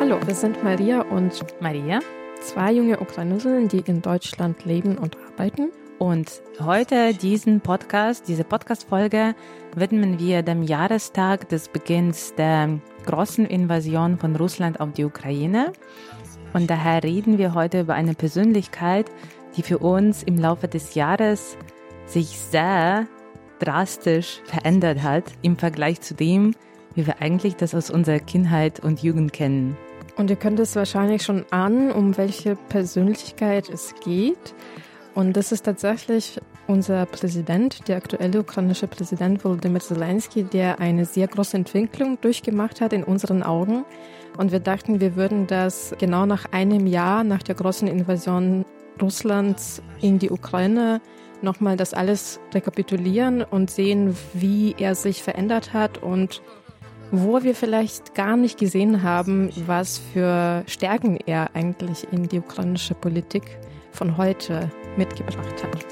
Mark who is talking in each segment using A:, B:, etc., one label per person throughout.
A: Hallo, wir sind Maria und
B: Maria.
A: zwei junge Ukrainerinnen, die in Deutschland leben und arbeiten.
B: Und heute diesen Podcast, diese Podcast-Folge widmen wir dem Jahrestag des Beginns der großen Invasion von Russland auf die Ukraine. Und daher reden wir heute über eine Persönlichkeit, die für uns im Laufe des Jahres sich sehr drastisch verändert hat im Vergleich zu dem, wie wir eigentlich das aus unserer Kindheit und Jugend kennen.
A: Und ihr könnt es wahrscheinlich schon ahnen, um welche Persönlichkeit es geht. Und das ist tatsächlich unser Präsident, der aktuelle ukrainische Präsident Volodymyr Zelensky, der eine sehr große Entwicklung durchgemacht hat in unseren Augen. Und wir dachten, wir würden das genau nach einem Jahr nach der großen Invasion Russlands in die Ukraine nochmal das alles rekapitulieren und sehen, wie er sich verändert hat und wo wir vielleicht gar nicht gesehen haben, was für Stärken er eigentlich in die ukrainische Politik von heute mitgebracht hat.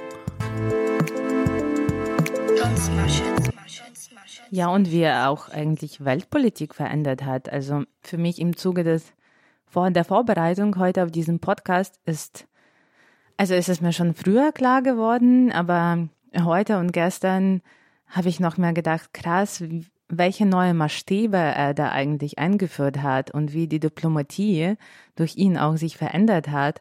B: Ja, und wie er auch eigentlich Weltpolitik verändert hat. Also für mich im Zuge des vor der Vorbereitung heute auf diesen Podcast ist, also ist es mir schon früher klar geworden, aber heute und gestern habe ich noch mehr gedacht, krass, welche neue Maßstäbe er da eigentlich eingeführt hat und wie die Diplomatie durch ihn auch sich verändert hat.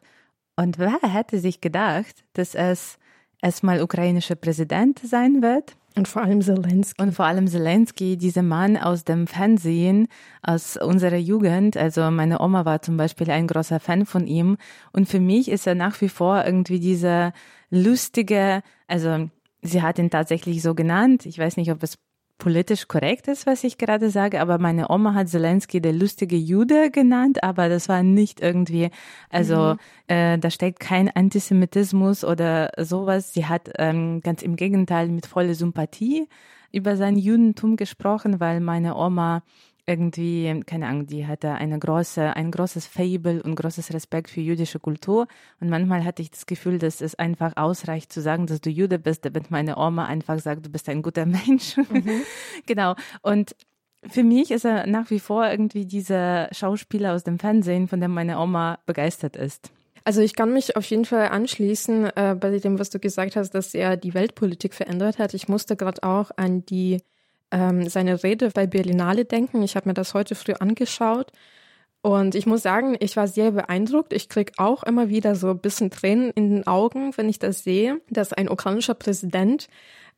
B: Und wer hätte sich gedacht, dass es erstmal ukrainischer Präsident sein wird?
A: Und vor allem Zelensky.
B: Und vor allem Zelensky, dieser Mann aus dem Fernsehen, aus unserer Jugend. Also meine Oma war zum Beispiel ein großer Fan von ihm. Und für mich ist er nach wie vor irgendwie dieser lustige, also sie hat ihn tatsächlich so genannt. Ich weiß nicht, ob es politisch korrekt ist, was ich gerade sage, aber meine Oma hat Zelensky der lustige Jude genannt, aber das war nicht irgendwie, also äh, da steckt kein Antisemitismus oder sowas. Sie hat ähm, ganz im Gegenteil mit voller Sympathie über sein Judentum gesprochen, weil meine Oma irgendwie, keine Ahnung, die hatte eine große, ein großes Fable und großes Respekt für jüdische Kultur. Und manchmal hatte ich das Gefühl, dass es einfach ausreicht zu sagen, dass du Jude bist, damit meine Oma einfach sagt, du bist ein guter Mensch. genau. Und für mich ist er nach wie vor irgendwie dieser Schauspieler aus dem Fernsehen, von dem meine Oma begeistert ist.
A: Also ich kann mich auf jeden Fall anschließen äh, bei dem, was du gesagt hast, dass er die Weltpolitik verändert hat. Ich musste gerade auch an die ähm, seine Rede bei Berlinale denken. Ich habe mir das heute früh angeschaut. Und ich muss sagen, ich war sehr beeindruckt. Ich krieg auch immer wieder so ein bisschen Tränen in den Augen, wenn ich das sehe, dass ein ukrainischer Präsident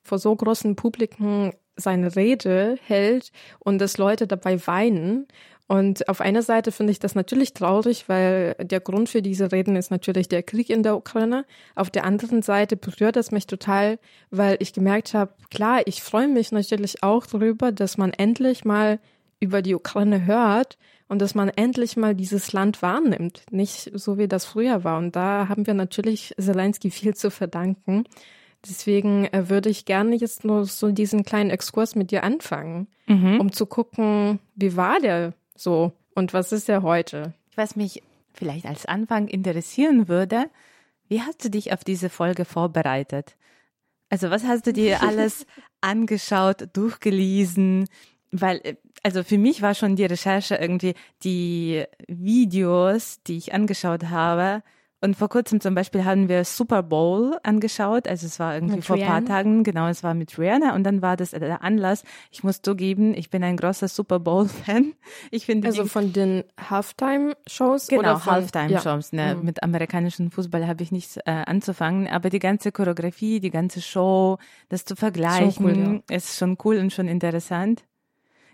A: vor so großem Publikum seine Rede hält und dass Leute dabei weinen. Und auf einer Seite finde ich das natürlich traurig, weil der Grund für diese Reden ist natürlich der Krieg in der Ukraine. Auf der anderen Seite berührt es mich total, weil ich gemerkt habe, klar, ich freue mich natürlich auch darüber, dass man endlich mal über die Ukraine hört und dass man endlich mal dieses Land wahrnimmt, nicht so wie das früher war. Und da haben wir natürlich Zelensky viel zu verdanken. Deswegen äh, würde ich gerne jetzt nur so diesen kleinen Exkurs mit dir anfangen, um zu gucken, wie war der so und was ist er heute?
B: Was mich vielleicht als Anfang interessieren würde, wie hast du dich auf diese Folge vorbereitet? Also was hast du dir alles angeschaut, durchgelesen? Weil, äh, also für mich war schon die Recherche irgendwie die Videos, die ich angeschaut habe. Und vor kurzem zum Beispiel haben wir Super Bowl angeschaut. Also es war irgendwie
A: Mit
B: vor ein paar? Tagen, genau, es war mit Rihanna. Und dann war das der Anlass. Ich muss zugeben, ich bin ein großer Super Bowl-Fan. Ich finde
A: Also von den Halftime-Shows?
B: Genau,
A: oder von,
B: Halftime-Shows. Ne?
A: Mhm.
B: Mit amerikanischem Fußball habe ich nichts äh, anzufangen, aber die ganze Choreografie, die ganze Show, das zu vergleichen,
A: cool,
B: ist schon cool und schon interessant.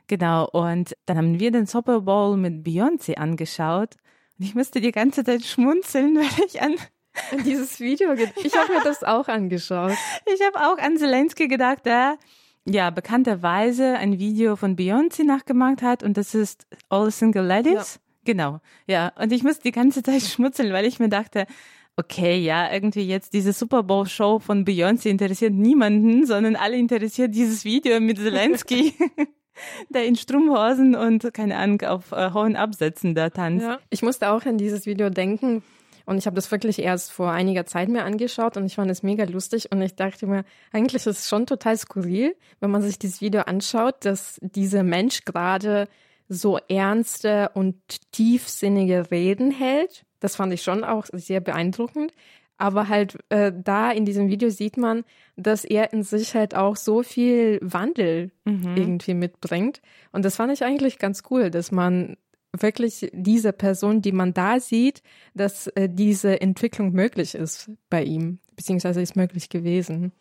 B: Genau, und dann haben wir den Super Bowl mit Beyoncé angeschaut und ich musste die ganze Zeit schmunzeln, weil ich an
A: Ja. Dieses Video, ge- ich habe mir das auch angeschaut.
B: Ich habe auch an Zelensky gedacht, der ja bekannterweise ein Video von Beyoncé nachgemacht hat und das ist All Single Ladies. Genau, ja. Und ich musste die ganze Zeit schmutzeln, weil ich mir dachte, okay, ja, irgendwie jetzt diese Super Bowl Show von Beyoncé interessiert niemanden, sondern alle interessiert dieses Video mit Zelensky. Der in Strumpfhosen und keine Ahnung auf äh, hohen Absätzen da tanzt.
A: Ja. Ich musste auch an dieses Video denken, Und ich habe das wirklich erst vor einiger Zeit mir angeschaut und ich fand es mega lustig und ich dachte mir, eigentlich ist es schon total skurril, wenn man sich dieses Video anschaut, dass dieser Mensch gerade so ernste und tiefsinnige Reden hält. Das fand ich schon auch sehr beeindruckend. Aber halt äh, da in diesem Video sieht man, dass er in sich halt auch so viel Wandel mhm. irgendwie mitbringt. Und das fand ich eigentlich ganz cool, dass man wirklich diese Person, die man da sieht, dass äh, diese Entwicklung möglich ist bei ihm, beziehungsweise ist möglich gewesen.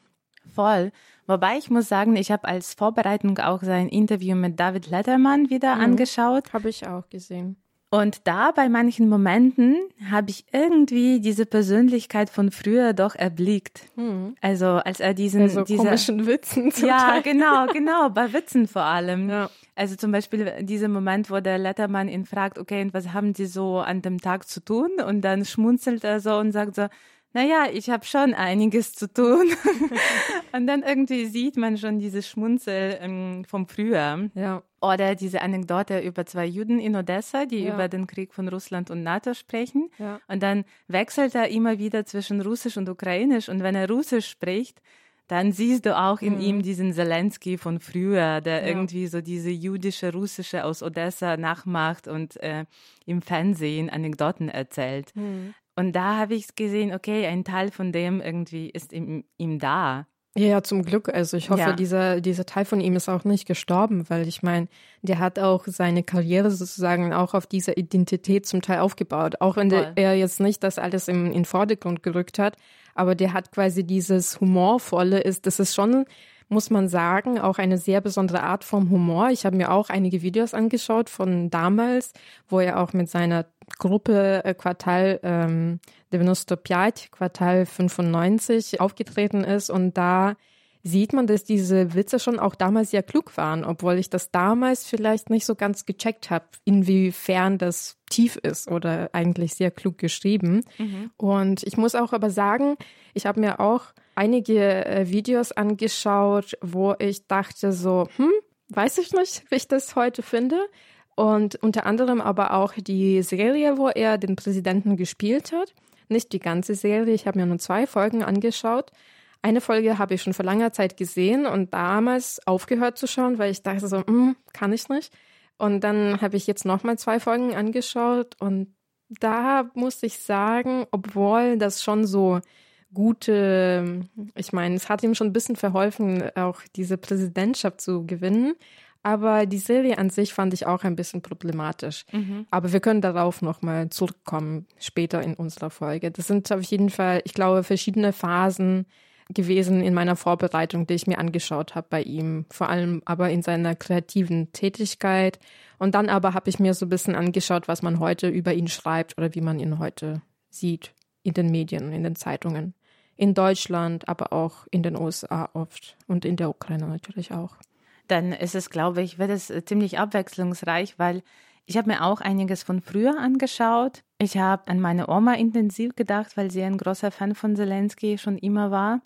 B: Voll. Wobei ich muss sagen, ich habe als Vorbereitung auch sein Interview mit David Letterman wieder mhm. angeschaut.
A: Habe ich auch gesehen.
B: Und da bei manchen Momenten habe ich irgendwie diese Persönlichkeit von früher doch erblickt. Mhm. Also als er diesen
A: also
B: diese,
A: komischen Witzen
B: zum Ja, Teil. genau, genau, bei Witzen vor allem. Ja. Also zum Beispiel dieser Moment, wo der Lettermann ihn fragt, okay, und was haben Sie so an dem Tag zu tun? Und dann schmunzelt er so und sagt so, naja, ich habe schon einiges zu tun. und dann irgendwie sieht man schon dieses Schmunzel ähm, vom Früher. Ja. Oder diese Anekdote über zwei Juden in Odessa, die ja. über den Krieg von Russland und NATO sprechen. Ja. Und dann wechselt er immer wieder zwischen Russisch und Ukrainisch. Und wenn er Russisch spricht, dann siehst du auch in mhm. ihm diesen Zelensky von früher, der ja. irgendwie so diese jüdische, russische aus Odessa nachmacht und äh, im Fernsehen Anekdoten erzählt. Mhm. Und da habe ich gesehen, okay, ein Teil von dem irgendwie ist ihm, ihm da.
A: Ja, zum Glück. Also ich hoffe, ja. dieser, dieser Teil von ihm ist auch nicht gestorben, weil ich meine, der hat auch seine Karriere sozusagen auch auf dieser Identität zum Teil aufgebaut. Auch wenn der, er jetzt nicht das alles im, in Vordergrund gerückt hat, aber der hat quasi dieses Humorvolle ist, das ist schon muss man sagen, auch eine sehr besondere Art vom Humor. Ich habe mir auch einige Videos angeschaut von damals, wo er auch mit seiner Gruppe äh, Quartal ähm, 95, Quartal 95 aufgetreten ist und da sieht man, dass diese Witze schon auch damals sehr klug waren, obwohl ich das damals vielleicht nicht so ganz gecheckt habe, inwiefern das tief ist oder eigentlich sehr klug geschrieben. Mhm. Und ich muss auch aber sagen, ich habe mir auch einige äh, Videos angeschaut, wo ich dachte so, hm, weiß ich nicht, wie ich das heute finde. Und unter anderem aber auch die Serie, wo er den Präsidenten gespielt hat. Nicht die ganze Serie, ich habe mir nur zwei Folgen angeschaut. Eine Folge habe ich schon vor langer Zeit gesehen und damals aufgehört zu schauen, weil ich dachte so, hm, kann ich nicht. Und dann habe ich jetzt nochmal zwei Folgen angeschaut und da muss ich sagen, obwohl das schon so gute, ich meine, es hat ihm schon ein bisschen verholfen, auch diese Präsidentschaft zu gewinnen. Aber die Serie an sich fand ich auch ein bisschen problematisch. Mhm. Aber wir können darauf nochmal zurückkommen, später in unserer Folge. Das sind auf jeden Fall, ich glaube, verschiedene Phasen, gewesen in meiner Vorbereitung, die ich mir angeschaut habe bei ihm, vor allem aber in seiner kreativen Tätigkeit. Und dann aber habe ich mir so ein bisschen angeschaut, was man heute über ihn schreibt oder wie man ihn heute sieht in den Medien, in den Zeitungen. In Deutschland, aber auch in den USA oft und in der Ukraine natürlich auch.
B: Dann ist es, glaube ich, wird es ziemlich abwechslungsreich, weil ich habe mir auch einiges von früher angeschaut. Ich habe an meine Oma intensiv gedacht, weil sie ein großer Fan von Zelensky schon immer war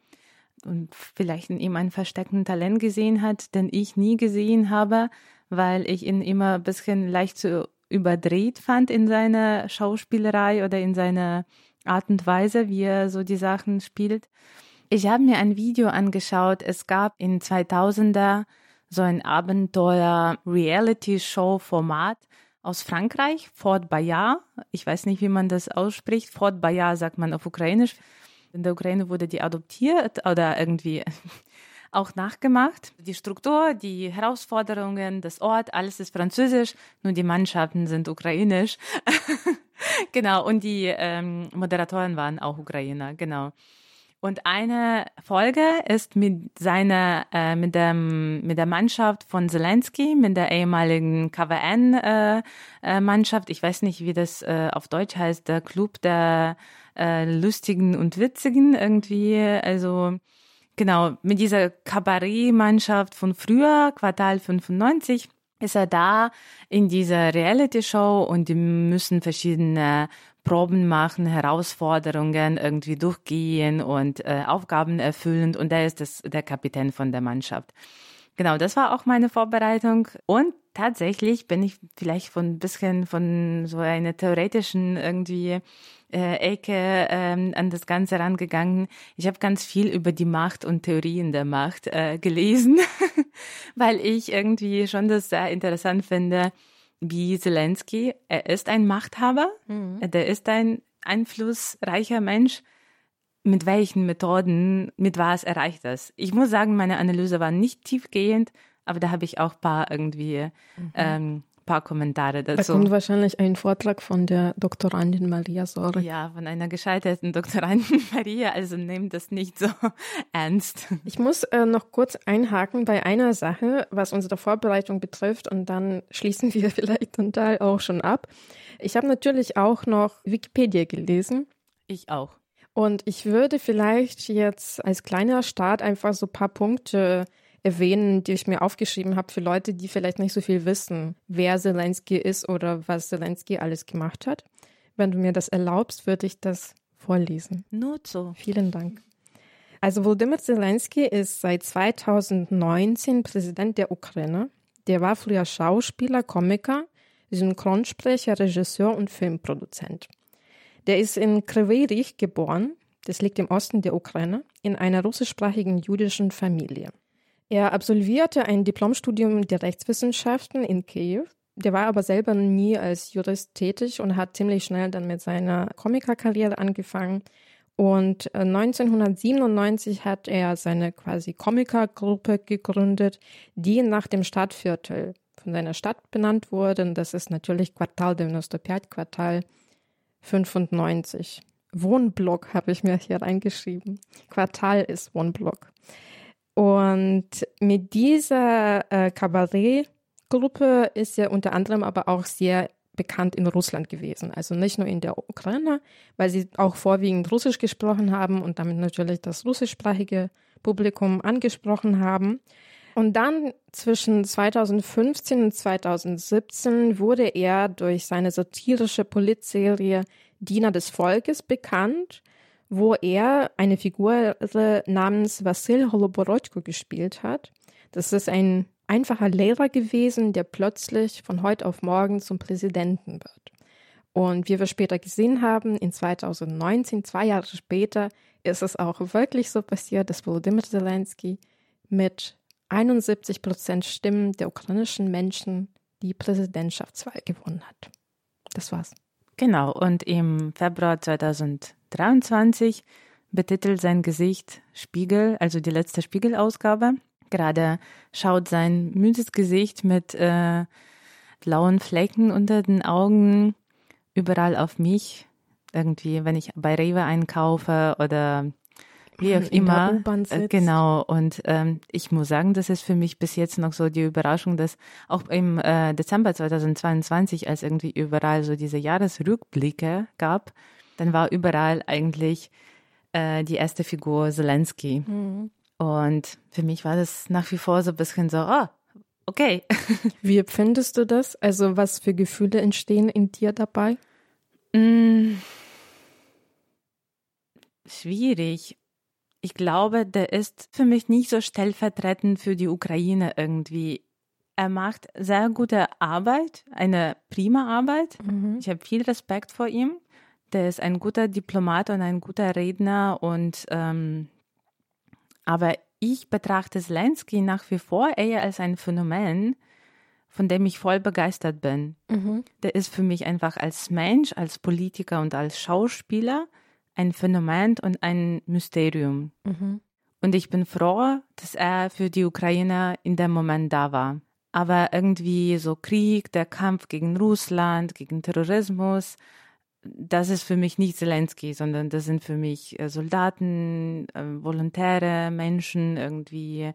B: und vielleicht in ihm ein versteckten Talent gesehen hat, den ich nie gesehen habe, weil ich ihn immer ein bisschen leicht zu überdreht fand in seiner Schauspielerei oder in seiner Art und Weise, wie er so die Sachen spielt. Ich habe mir ein Video angeschaut. Es gab in 2000er so ein Abenteuer-Reality-Show-Format aus Frankreich, Fort Bayard. Ich weiß nicht, wie man das ausspricht. Fort Bayard sagt man auf Ukrainisch. In der Ukraine wurde die adoptiert oder irgendwie auch nachgemacht. Die Struktur, die Herausforderungen, das Ort, alles ist französisch, nur die Mannschaften sind ukrainisch. genau, und die ähm, Moderatoren waren auch Ukrainer, genau. Und eine Folge ist mit seiner, äh, mit dem, mit der Mannschaft von Zelensky, mit der ehemaligen KWN-Mannschaft. Äh, äh, ich weiß nicht, wie das äh, auf Deutsch heißt, der Club der äh, Lustigen und Witzigen irgendwie. Also, genau, mit dieser Kabarett-Mannschaft von früher, Quartal 95 ist er da in dieser Reality-Show und die müssen verschiedene Proben machen, Herausforderungen irgendwie durchgehen und äh, Aufgaben erfüllen und er ist das, der Kapitän von der Mannschaft. Genau, das war auch meine Vorbereitung und tatsächlich bin ich vielleicht von ein bisschen von so einer theoretischen irgendwie äh, Ecke ähm, an das Ganze rangegangen. Ich habe ganz viel über die Macht und Theorien der Macht äh, gelesen, weil ich irgendwie schon das sehr interessant finde, wie Zelensky, er ist ein Machthaber, mhm. der ist ein einflussreicher Mensch. Mit welchen Methoden, mit was erreicht das? Ich muss sagen, meine Analyse war nicht tiefgehend, aber da habe ich auch paar irgendwie mhm. ähm, paar Kommentare dazu.
A: Da kommt wahrscheinlich ein Vortrag von der Doktorandin Maria Sorek.
B: Ja, von einer gescheiterten Doktorandin Maria, also nehmt das nicht so ernst.
A: Ich muss äh, noch kurz einhaken bei einer Sache, was unsere Vorbereitung betrifft und dann schließen wir vielleicht zum Teil auch schon ab. Ich habe natürlich auch noch Wikipedia gelesen.
B: Ich auch.
A: Und ich würde vielleicht jetzt als kleiner Start einfach so ein paar Punkte erwähnen, die ich mir aufgeschrieben habe für Leute, die vielleicht nicht so viel wissen, wer Zelensky ist oder was Zelensky alles gemacht hat. Wenn du mir das erlaubst, würde ich das vorlesen.
B: Nur so.
A: Vielen Dank. Also Volodymyr Zelensky ist seit 2019 Präsident der Ukraine. Der war früher Schauspieler, Komiker, Synchronsprecher, Regisseur und Filmproduzent. Der ist in Kryvyi geboren, das liegt im Osten der Ukraine, in einer russischsprachigen jüdischen Familie. Er absolvierte ein Diplomstudium der Rechtswissenschaften in Kiew. Der war aber selber nie als Jurist tätig und hat ziemlich schnell dann mit seiner Komikerkarriere angefangen. Und 1997 äh, hat er seine quasi Komikergruppe gegründet, die nach dem Stadtviertel von seiner Stadt benannt wurde. Und das ist natürlich Quartal 95, Quartal 95. Wohnblock habe ich mir hier reingeschrieben. Quartal ist Wohnblock. Und mit dieser äh, Kabarettgruppe ist er unter anderem aber auch sehr bekannt in Russland gewesen. Also nicht nur in der Ukraine, weil sie auch vorwiegend Russisch gesprochen haben und damit natürlich das russischsprachige Publikum angesprochen haben. Und dann zwischen 2015 und 2017 wurde er durch seine satirische Politserie Diener des Volkes bekannt wo er eine Figur namens Vassil Holoborodko gespielt hat. Das ist ein einfacher Lehrer gewesen, der plötzlich von heute auf morgen zum Präsidenten wird. Und wie wir später gesehen haben, in 2019, zwei Jahre später, ist es auch wirklich so passiert, dass Volodymyr Zelensky mit 71 Prozent Stimmen der ukrainischen Menschen die Präsidentschaftswahl gewonnen hat. Das war's.
B: Genau, und im Februar 2023 betitelt sein Gesicht Spiegel, also die letzte Spiegelausgabe. Gerade schaut sein müdes Gesicht mit äh, blauen Flecken unter den Augen überall auf mich. Irgendwie, wenn ich bei Rewe einkaufe oder wie auch immer. Äh, genau. Und ähm, ich muss sagen, das ist für mich bis jetzt noch so die Überraschung, dass auch im äh, Dezember 2022, als irgendwie überall so diese Jahresrückblicke gab, dann war überall eigentlich äh, die erste Figur Zelensky. Mhm. Und für mich war das nach wie vor so ein bisschen so, ah, oh, okay.
A: Wie empfindest du das? Also was für Gefühle entstehen in dir dabei?
B: Mm, schwierig ich glaube, der ist für mich nicht so stellvertretend für die Ukraine irgendwie. Er macht sehr gute Arbeit, eine prima Arbeit. Mhm. Ich habe viel Respekt vor ihm. Der ist ein guter Diplomat und ein guter Redner und ähm, aber ich betrachte Zelensky nach wie vor eher als ein Phänomen, von dem ich voll begeistert bin. Mhm. Der ist für mich einfach als Mensch, als Politiker und als Schauspieler ein Phänomen und ein Mysterium. Mhm. Und ich bin froh, dass er für die Ukraine in dem Moment da war. Aber irgendwie so Krieg, der Kampf gegen Russland, gegen Terrorismus, das ist für mich nicht Zelensky, sondern das sind für mich äh, Soldaten, äh, Volontäre, Menschen irgendwie.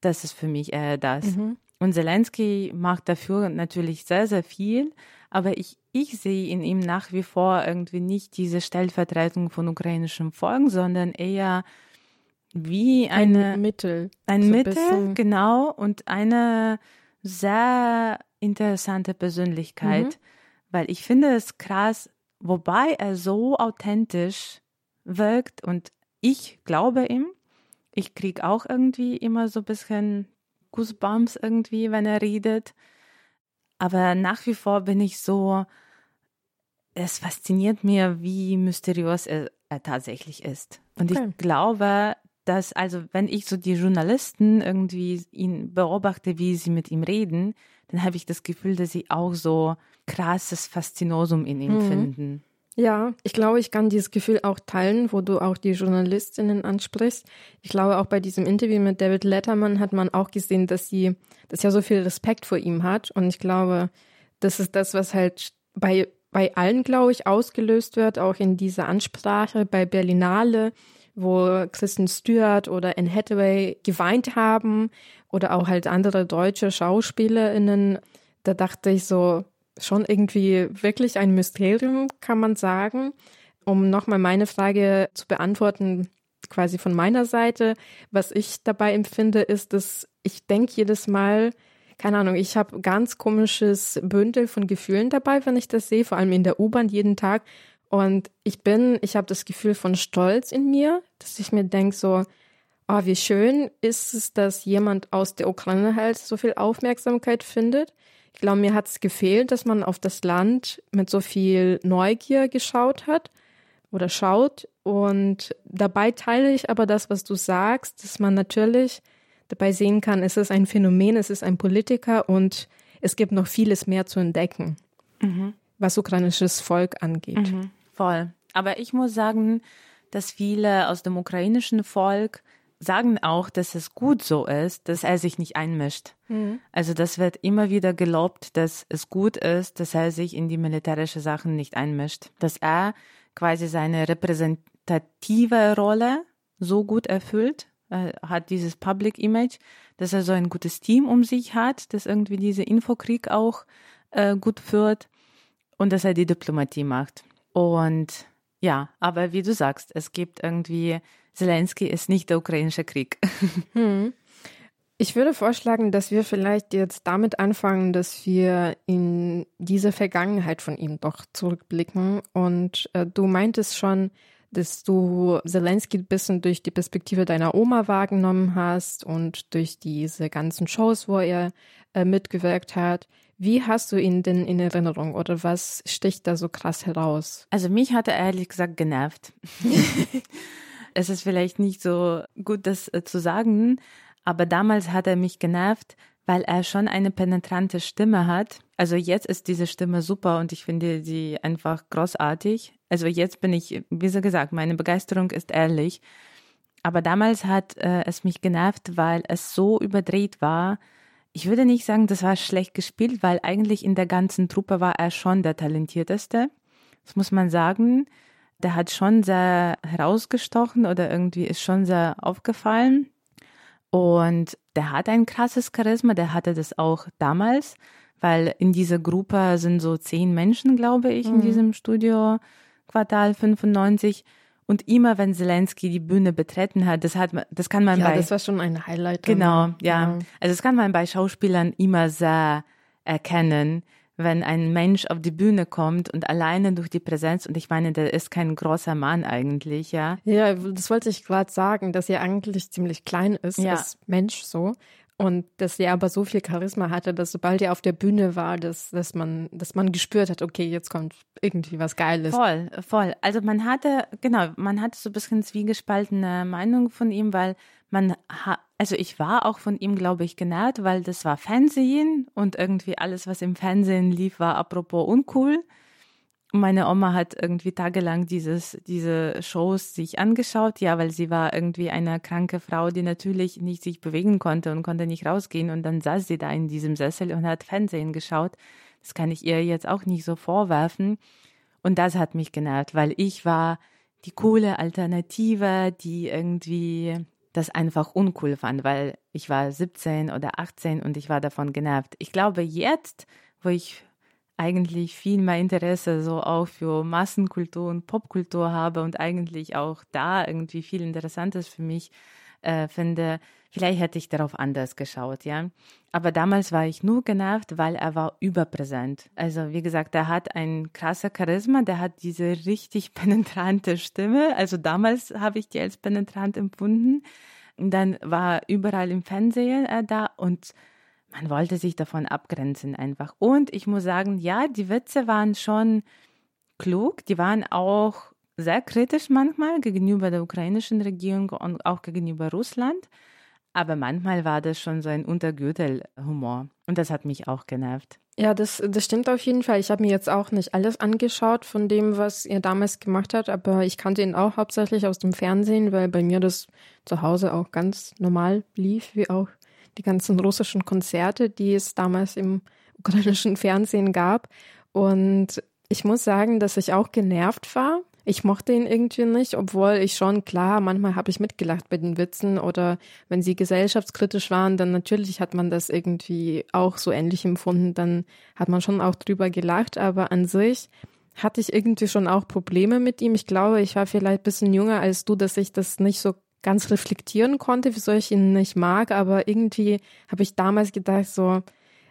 B: Das ist für mich eher das. Mhm. Und Zelensky macht dafür natürlich sehr, sehr viel, aber ich, ich sehe in ihm nach wie vor irgendwie nicht diese Stellvertretung von ukrainischem Volk, sondern eher wie eine,
A: ein Mittel.
B: Ein Mittel, ein genau, und eine sehr interessante Persönlichkeit, mhm. weil ich finde es krass, wobei er so authentisch wirkt und ich glaube ihm. Ich kriege auch irgendwie immer so ein bisschen Goosebumps irgendwie, wenn er redet. Aber nach wie vor bin ich so, es fasziniert mir, wie mysteriös er, er tatsächlich ist. Und okay. ich glaube, dass, also wenn ich so die Journalisten irgendwie ihn beobachte, wie sie mit ihm reden, dann habe ich das Gefühl, dass sie auch so krasses Faszinosum in ihm mhm. finden.
A: Ja, ich glaube, ich kann dieses Gefühl auch teilen, wo du auch die Journalistinnen ansprichst. Ich glaube, auch bei diesem Interview mit David Letterman hat man auch gesehen, dass sie, dass ja so viel Respekt vor ihm hat. Und ich glaube, das ist das, was halt bei, bei allen, glaube ich, ausgelöst wird, auch in dieser Ansprache bei Berlinale, wo Kristen Stewart oder Anne Hathaway geweint haben oder auch halt andere deutsche SchauspielerInnen. Da dachte ich so, schon irgendwie wirklich ein Mysterium, kann man sagen. Um nochmal meine Frage zu beantworten, quasi von meiner Seite, was ich dabei empfinde, ist, dass ich denke jedes Mal, keine Ahnung, ich habe ganz komisches Bündel von Gefühlen dabei, wenn ich das sehe, vor allem in der U-Bahn jeden Tag. Und ich bin, ich habe das Gefühl von Stolz in mir, dass ich mir denke so, oh, wie schön ist es, dass jemand aus der Ukraine halt so viel Aufmerksamkeit findet. Ich glaube, mir hat es gefehlt, dass man auf das Land mit so viel Neugier geschaut hat oder schaut. Und dabei teile ich aber das, was du sagst, dass man natürlich dabei sehen kann, es ist ein Phänomen, es ist ein Politiker und es gibt noch vieles mehr zu entdecken, mhm. was ukrainisches Volk angeht. Mhm.
B: Voll. Aber ich muss sagen, dass viele aus dem ukrainischen Volk sagen auch, dass es gut so ist, dass er sich nicht einmischt. Mhm. Also das wird immer wieder gelobt, dass es gut ist, dass er sich in die militärische Sachen nicht einmischt, dass er quasi seine repräsentative Rolle so gut erfüllt, er hat dieses Public Image, dass er so ein gutes Team um sich hat, dass irgendwie diese Infokrieg auch äh, gut führt und dass er die Diplomatie macht. Und ja, aber wie du sagst, es gibt irgendwie Zelensky ist nicht der ukrainische Krieg. Hm.
A: Ich würde vorschlagen, dass wir vielleicht jetzt damit anfangen, dass wir in diese Vergangenheit von ihm doch zurückblicken. Und äh, du meintest schon, dass du Zelensky ein bisschen durch die Perspektive deiner Oma wahrgenommen hast und durch diese ganzen Shows, wo er äh, mitgewirkt hat. Wie hast du ihn denn in Erinnerung oder was sticht da so krass heraus?
B: Also mich hat er ehrlich gesagt genervt. Es ist vielleicht nicht so gut, das äh, zu sagen, aber damals hat er mich genervt, weil er schon eine penetrante Stimme hat. Also jetzt ist diese Stimme super und ich finde sie einfach großartig. Also jetzt bin ich, wie so gesagt, meine Begeisterung ist ehrlich. Aber damals hat äh, es mich genervt, weil es so überdreht war. Ich würde nicht sagen, das war schlecht gespielt, weil eigentlich in der ganzen Truppe war er schon der talentierteste. Das muss man sagen der hat schon sehr herausgestochen oder irgendwie ist schon sehr aufgefallen. Und der hat ein krasses Charisma, der hatte das auch damals, weil in dieser Gruppe sind so zehn Menschen, glaube ich, mhm. in diesem Studio Quartal 95. Und immer wenn Zelensky die Bühne betreten hat, das hat man, das kann man
A: ja,
B: bei.
A: das war schon ein Highlight.
B: Genau, ja. ja. Also das kann man bei Schauspielern immer sehr erkennen wenn ein Mensch auf die Bühne kommt und alleine durch die Präsenz, und ich meine, der ist kein großer Mann eigentlich, ja.
A: Ja, das wollte ich gerade sagen, dass er eigentlich ziemlich klein ist ja. als Mensch so. Und dass er aber so viel Charisma hatte, dass sobald er auf der Bühne war, dass, dass man, dass man gespürt hat, okay, jetzt kommt irgendwie was Geiles.
B: Voll, voll. Also man hatte, genau, man hatte so ein bisschen zwiegespaltene Meinung von ihm, weil man hat, also ich war auch von ihm, glaube ich, genervt, weil das war Fernsehen und irgendwie alles, was im Fernsehen lief, war apropos uncool. Meine Oma hat irgendwie tagelang dieses, diese Shows sich angeschaut, ja, weil sie war irgendwie eine kranke Frau, die natürlich nicht sich bewegen konnte und konnte nicht rausgehen und dann saß sie da in diesem Sessel und hat Fernsehen geschaut. Das kann ich ihr jetzt auch nicht so vorwerfen. Und das hat mich genervt, weil ich war die coole Alternative, die irgendwie das einfach uncool fand, weil ich war 17 oder 18 und ich war davon genervt. Ich glaube, jetzt, wo ich eigentlich viel mehr Interesse so auch für Massenkultur und Popkultur habe und eigentlich auch da irgendwie viel Interessantes für mich äh, finde, vielleicht hätte ich darauf anders geschaut, ja. Aber damals war ich nur genervt, weil er war überpräsent. Also wie gesagt, er hat ein krasser Charisma, der hat diese richtig penetrante Stimme. Also damals habe ich die als penetrant empfunden. Und dann war überall im Fernsehen er da und man wollte sich davon abgrenzen einfach. Und ich muss sagen, ja, die Witze waren schon klug, die waren auch sehr kritisch manchmal gegenüber der ukrainischen Regierung und auch gegenüber Russland. Aber manchmal war das schon so ein Untergürtelhumor. Und das hat mich auch genervt.
A: Ja, das, das stimmt auf jeden Fall. Ich habe mir jetzt auch nicht alles angeschaut von dem, was er damals gemacht hat, aber ich kannte ihn auch hauptsächlich aus dem Fernsehen, weil bei mir das zu Hause auch ganz normal lief, wie auch die ganzen russischen Konzerte, die es damals im ukrainischen Fernsehen gab. Und ich muss sagen, dass ich auch genervt war, ich mochte ihn irgendwie nicht, obwohl ich schon, klar, manchmal habe ich mitgelacht bei den Witzen oder wenn sie gesellschaftskritisch waren, dann natürlich hat man das irgendwie auch so ähnlich empfunden, dann hat man schon auch drüber gelacht, aber an sich hatte ich irgendwie schon auch Probleme mit ihm. Ich glaube, ich war vielleicht ein bisschen jünger als du, dass ich das nicht so ganz reflektieren konnte, wieso ich ihn nicht mag, aber irgendwie habe ich damals gedacht, so,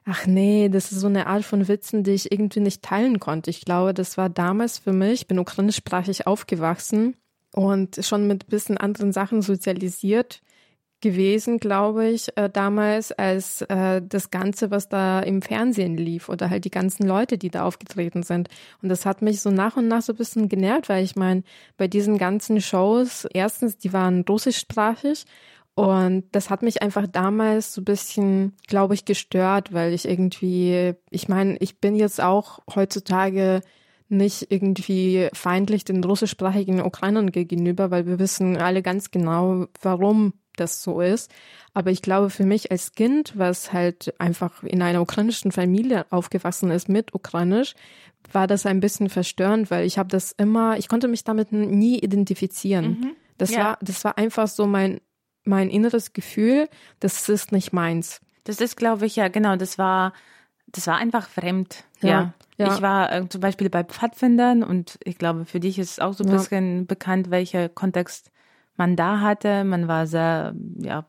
A: ach nee, das ist so eine Art von Witzen, die ich irgendwie nicht teilen konnte. Ich glaube, das war damals für mich, ich bin ukrainischsprachig aufgewachsen und schon mit bisschen anderen Sachen sozialisiert gewesen, glaube ich, äh, damals, als äh, das Ganze, was da im Fernsehen lief oder halt die ganzen Leute, die da aufgetreten sind. Und das hat mich so nach und nach so ein bisschen genervt, weil ich meine, bei diesen ganzen Shows, erstens, die waren russischsprachig und das hat mich einfach damals so ein bisschen, glaube ich, gestört, weil ich irgendwie, ich meine, ich bin jetzt auch heutzutage nicht irgendwie feindlich den russischsprachigen Ukrainern gegenüber, weil wir wissen alle ganz genau, warum das so ist. Aber ich glaube, für mich als Kind, was halt einfach in einer ukrainischen Familie aufgewachsen ist mit Ukrainisch, war das ein bisschen verstörend, weil ich habe das immer, ich konnte mich damit nie identifizieren. Mhm. Das ja. war, das war einfach so mein mein inneres Gefühl, das ist nicht meins.
B: Das ist, glaube ich, ja, genau, das war, das war einfach fremd. Ja. ja. ja. Ich war äh, zum Beispiel bei Pfadfindern und ich glaube, für dich ist auch so ein ja. bisschen bekannt, welcher Kontext man da hatte. Man war sehr, ja,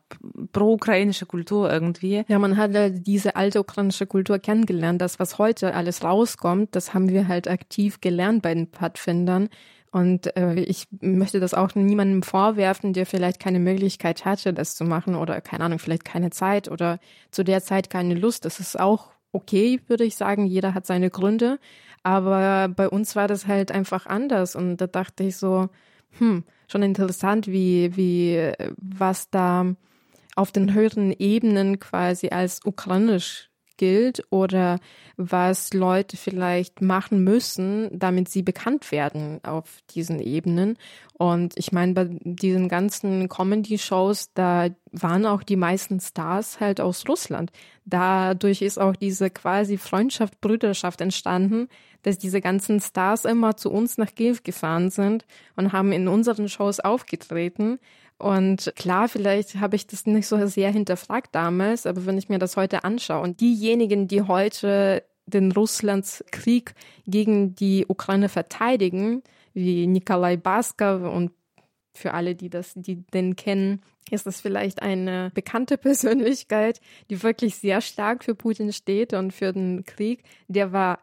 B: pro-ukrainische Kultur irgendwie.
A: Ja, man hat halt diese alte ukrainische Kultur kennengelernt. Das, was heute alles rauskommt, das haben wir halt aktiv gelernt bei den Pfadfindern. Und äh, ich möchte das auch niemandem vorwerfen, der vielleicht keine Möglichkeit hatte, das zu machen oder keine Ahnung, vielleicht keine Zeit oder zu der Zeit keine Lust. Das ist auch okay, würde ich sagen. Jeder hat seine Gründe. Aber bei uns war das halt einfach anders. Und da dachte ich so, hm, schon interessant, wie, wie, was da auf den höheren Ebenen quasi als ukrainisch gilt oder was Leute vielleicht machen müssen, damit sie bekannt werden auf diesen Ebenen. Und ich meine, bei diesen ganzen Comedy-Shows, da waren auch die meisten Stars halt aus Russland. Dadurch ist auch diese quasi Freundschaft, Brüderschaft entstanden, dass diese ganzen Stars immer zu uns nach Kiew gefahren sind und haben in unseren Shows aufgetreten. Und klar, vielleicht habe ich das nicht so sehr hinterfragt damals, aber wenn ich mir das heute anschaue und diejenigen, die heute den Russlands Krieg gegen die Ukraine verteidigen, wie Nikolai Baskov und für alle, die das, die den kennen, ist das vielleicht eine bekannte Persönlichkeit, die wirklich sehr stark für Putin steht und für den Krieg. Der war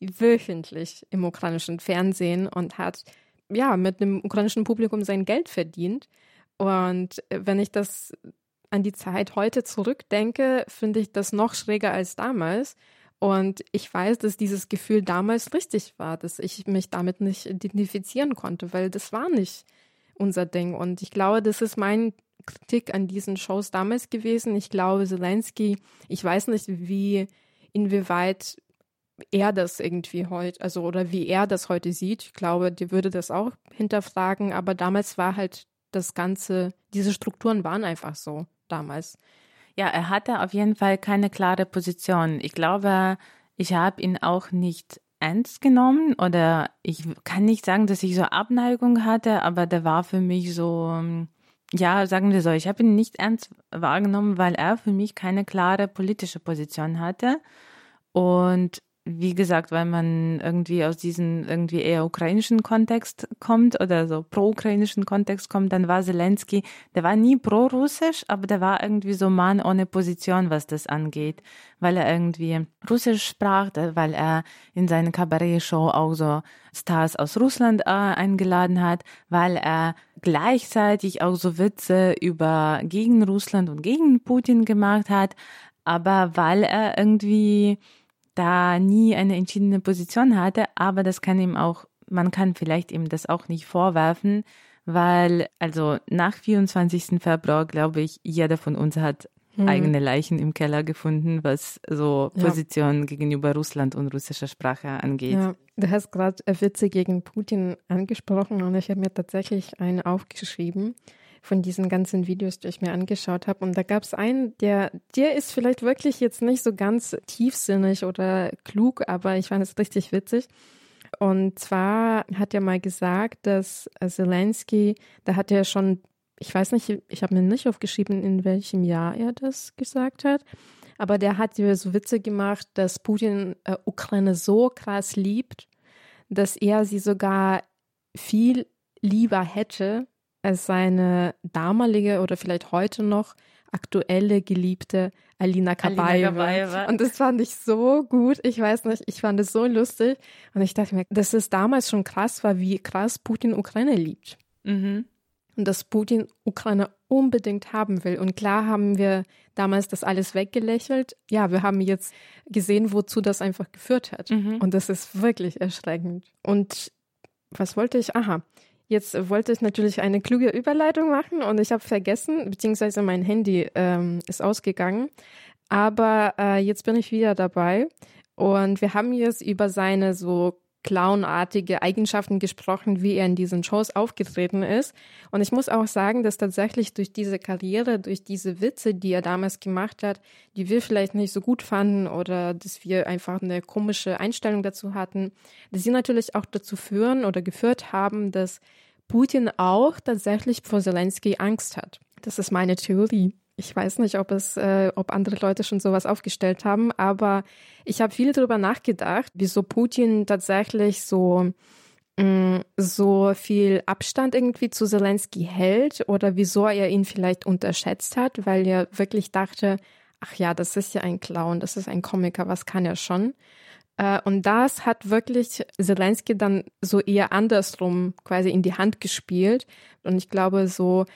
A: wöchentlich im ukrainischen Fernsehen und hat ja mit dem ukrainischen Publikum sein Geld verdient. Und wenn ich das an die Zeit heute zurückdenke, finde ich das noch schräger als damals. Und ich weiß, dass dieses Gefühl damals richtig war, dass ich mich damit nicht identifizieren konnte, weil das war nicht unser Ding. Und ich glaube, das ist mein Kritik an diesen Shows damals gewesen. Ich glaube, Zelensky, ich weiß nicht, wie, inwieweit er das irgendwie heute, also oder wie er das heute sieht. Ich glaube, die würde das auch hinterfragen, aber damals war halt das Ganze, diese Strukturen waren einfach so damals.
B: Ja, er hatte auf jeden Fall keine klare Position. Ich glaube, ich habe ihn auch nicht ernst genommen oder ich kann nicht sagen, dass ich so Abneigung hatte, aber der war für mich so, ja, sagen wir so, ich habe ihn nicht ernst wahrgenommen, weil er für mich keine klare politische Position hatte. Und wie gesagt, weil man irgendwie aus diesem irgendwie eher ukrainischen Kontext kommt oder so pro-ukrainischen Kontext kommt, dann war Zelensky, der war nie pro-russisch, aber der war irgendwie so Mann ohne Position, was das angeht, weil er irgendwie Russisch sprach, weil er in seine Kabarett-Show auch so Stars aus Russland äh, eingeladen hat, weil er gleichzeitig auch so Witze über gegen Russland und gegen Putin gemacht hat aber weil er irgendwie da nie eine entschiedene Position hatte, aber das kann ihm auch, man kann vielleicht ihm das auch nicht vorwerfen, weil also nach 24. Februar, glaube ich, jeder von uns hat hm. eigene Leichen im Keller gefunden, was so Positionen ja. gegenüber Russland und russischer Sprache angeht. Ja,
A: du hast gerade Witze gegen Putin angesprochen und ich habe mir tatsächlich einen aufgeschrieben von diesen ganzen Videos, die ich mir angeschaut habe. Und da gab es einen, der, der ist vielleicht wirklich jetzt nicht so ganz tiefsinnig oder klug, aber ich fand es richtig witzig. Und zwar hat er mal gesagt, dass Zelensky, da hat er schon, ich weiß nicht, ich habe mir nicht aufgeschrieben, in welchem Jahr er das gesagt hat, aber der hat so Witze gemacht, dass Putin äh, Ukraine so krass liebt, dass er sie sogar viel lieber hätte als seine damalige oder vielleicht heute noch aktuelle Geliebte Alina Kabaeva. Und das fand ich so gut. Ich weiß nicht, ich fand es so lustig. Und ich dachte mir, dass es damals schon krass war, wie krass Putin Ukraine liebt. Mhm. Und dass Putin Ukraine unbedingt haben will. Und klar haben wir damals das alles weggelächelt. Ja, wir haben jetzt gesehen, wozu das einfach geführt hat. Mhm. Und das ist wirklich erschreckend. Und was wollte ich? Aha. Jetzt wollte ich natürlich eine kluge Überleitung machen und ich habe vergessen, beziehungsweise mein Handy ähm, ist ausgegangen. Aber äh, jetzt bin ich wieder dabei und wir haben jetzt über seine so clownartige Eigenschaften gesprochen, wie er in diesen Shows aufgetreten ist. Und ich muss auch sagen, dass tatsächlich durch diese Karriere, durch diese Witze, die er damals gemacht hat, die wir vielleicht nicht so gut fanden oder dass wir einfach eine komische Einstellung dazu hatten, dass sie natürlich auch dazu führen oder geführt haben, dass Putin auch tatsächlich vor Zelensky Angst hat. Das ist meine Theorie. Ich weiß nicht, ob es, äh, ob andere Leute schon sowas aufgestellt haben, aber ich habe viel darüber nachgedacht, wieso Putin tatsächlich so mh, mm, so viel Abstand irgendwie zu Zelensky hält oder wieso er ihn vielleicht unterschätzt hat, weil er wirklich dachte, ach ja, das ist ja ein Clown, das ist ein Komiker, was kann er schon? Äh, und das hat wirklich Zelensky dann so eher andersrum quasi in die Hand gespielt. Und ich glaube, so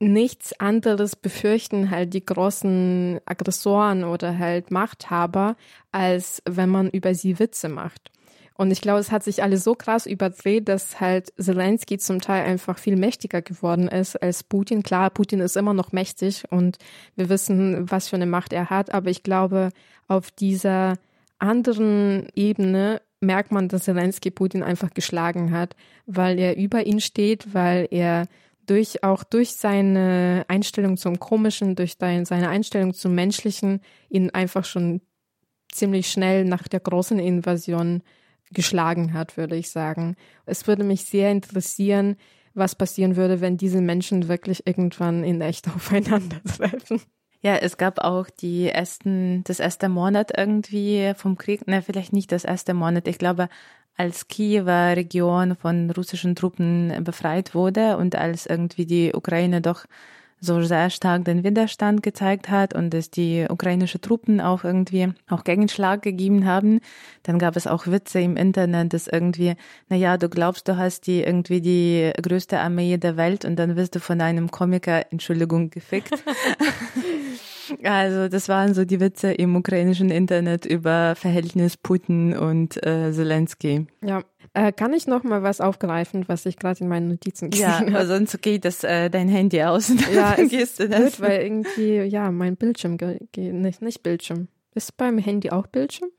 A: nichts anderes befürchten halt die großen Aggressoren oder halt Machthaber, als wenn man über sie Witze macht. Und ich glaube, es hat sich alles so krass überdreht, dass halt Zelensky zum Teil einfach viel mächtiger geworden ist als Putin. Klar, Putin ist immer noch mächtig und wir wissen, was für eine Macht er hat, aber ich glaube, auf dieser anderen Ebene merkt man, dass Zelensky Putin einfach geschlagen hat, weil er über ihn steht, weil er durch auch durch seine Einstellung zum Komischen, durch seine Einstellung zum Menschlichen ihn einfach schon ziemlich schnell nach der großen Invasion geschlagen hat, würde ich sagen. Es würde mich sehr interessieren, was passieren würde, wenn diese Menschen wirklich irgendwann in echt aufeinandertreffen.
B: Ja, es gab auch die ersten, das erste Monat irgendwie vom Krieg, ne, vielleicht nicht das erste Monat, ich glaube, als Kiewer Region von russischen Truppen befreit wurde und als irgendwie die Ukraine doch so sehr stark den Widerstand gezeigt hat und dass die ukrainische Truppen auch irgendwie auch Gegenschlag gegeben haben. Dann gab es auch Witze im Internet, dass irgendwie, na ja, du glaubst, du hast die irgendwie die größte Armee der Welt und dann wirst du von einem Komiker, Entschuldigung, gefickt. Also das waren so die Witze im ukrainischen Internet über Verhältnis Putin und äh, Zelensky.
A: Ja. Äh, kann ich noch mal was aufgreifen, was ich gerade in meinen Notizen gesehen habe?
B: Ja, sonst geht das äh, dein Handy aus.
A: ja, es gehst du das. Blöd, weil irgendwie ja mein Bildschirm geht nicht nicht Bildschirm. Ist beim Handy auch Bildschirm?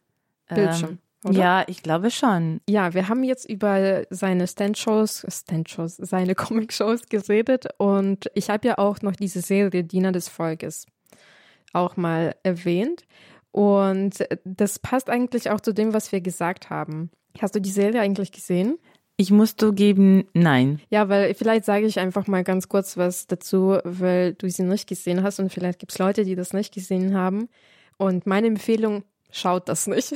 A: Bildschirm.
B: Ähm, ja, ich glaube schon.
A: Ja, wir haben jetzt über seine Stand-Shows, Stand-Shows, seine Comic-Shows geredet und ich habe ja auch noch diese Serie Diener des Volkes auch mal erwähnt. Und das passt eigentlich auch zu dem, was wir gesagt haben. Hast du die Serie eigentlich gesehen?
B: Ich muss zugeben, nein.
A: Ja, weil vielleicht sage ich einfach mal ganz kurz was dazu, weil du sie nicht gesehen hast und vielleicht gibt es Leute, die das nicht gesehen haben. Und meine Empfehlung, schaut das nicht.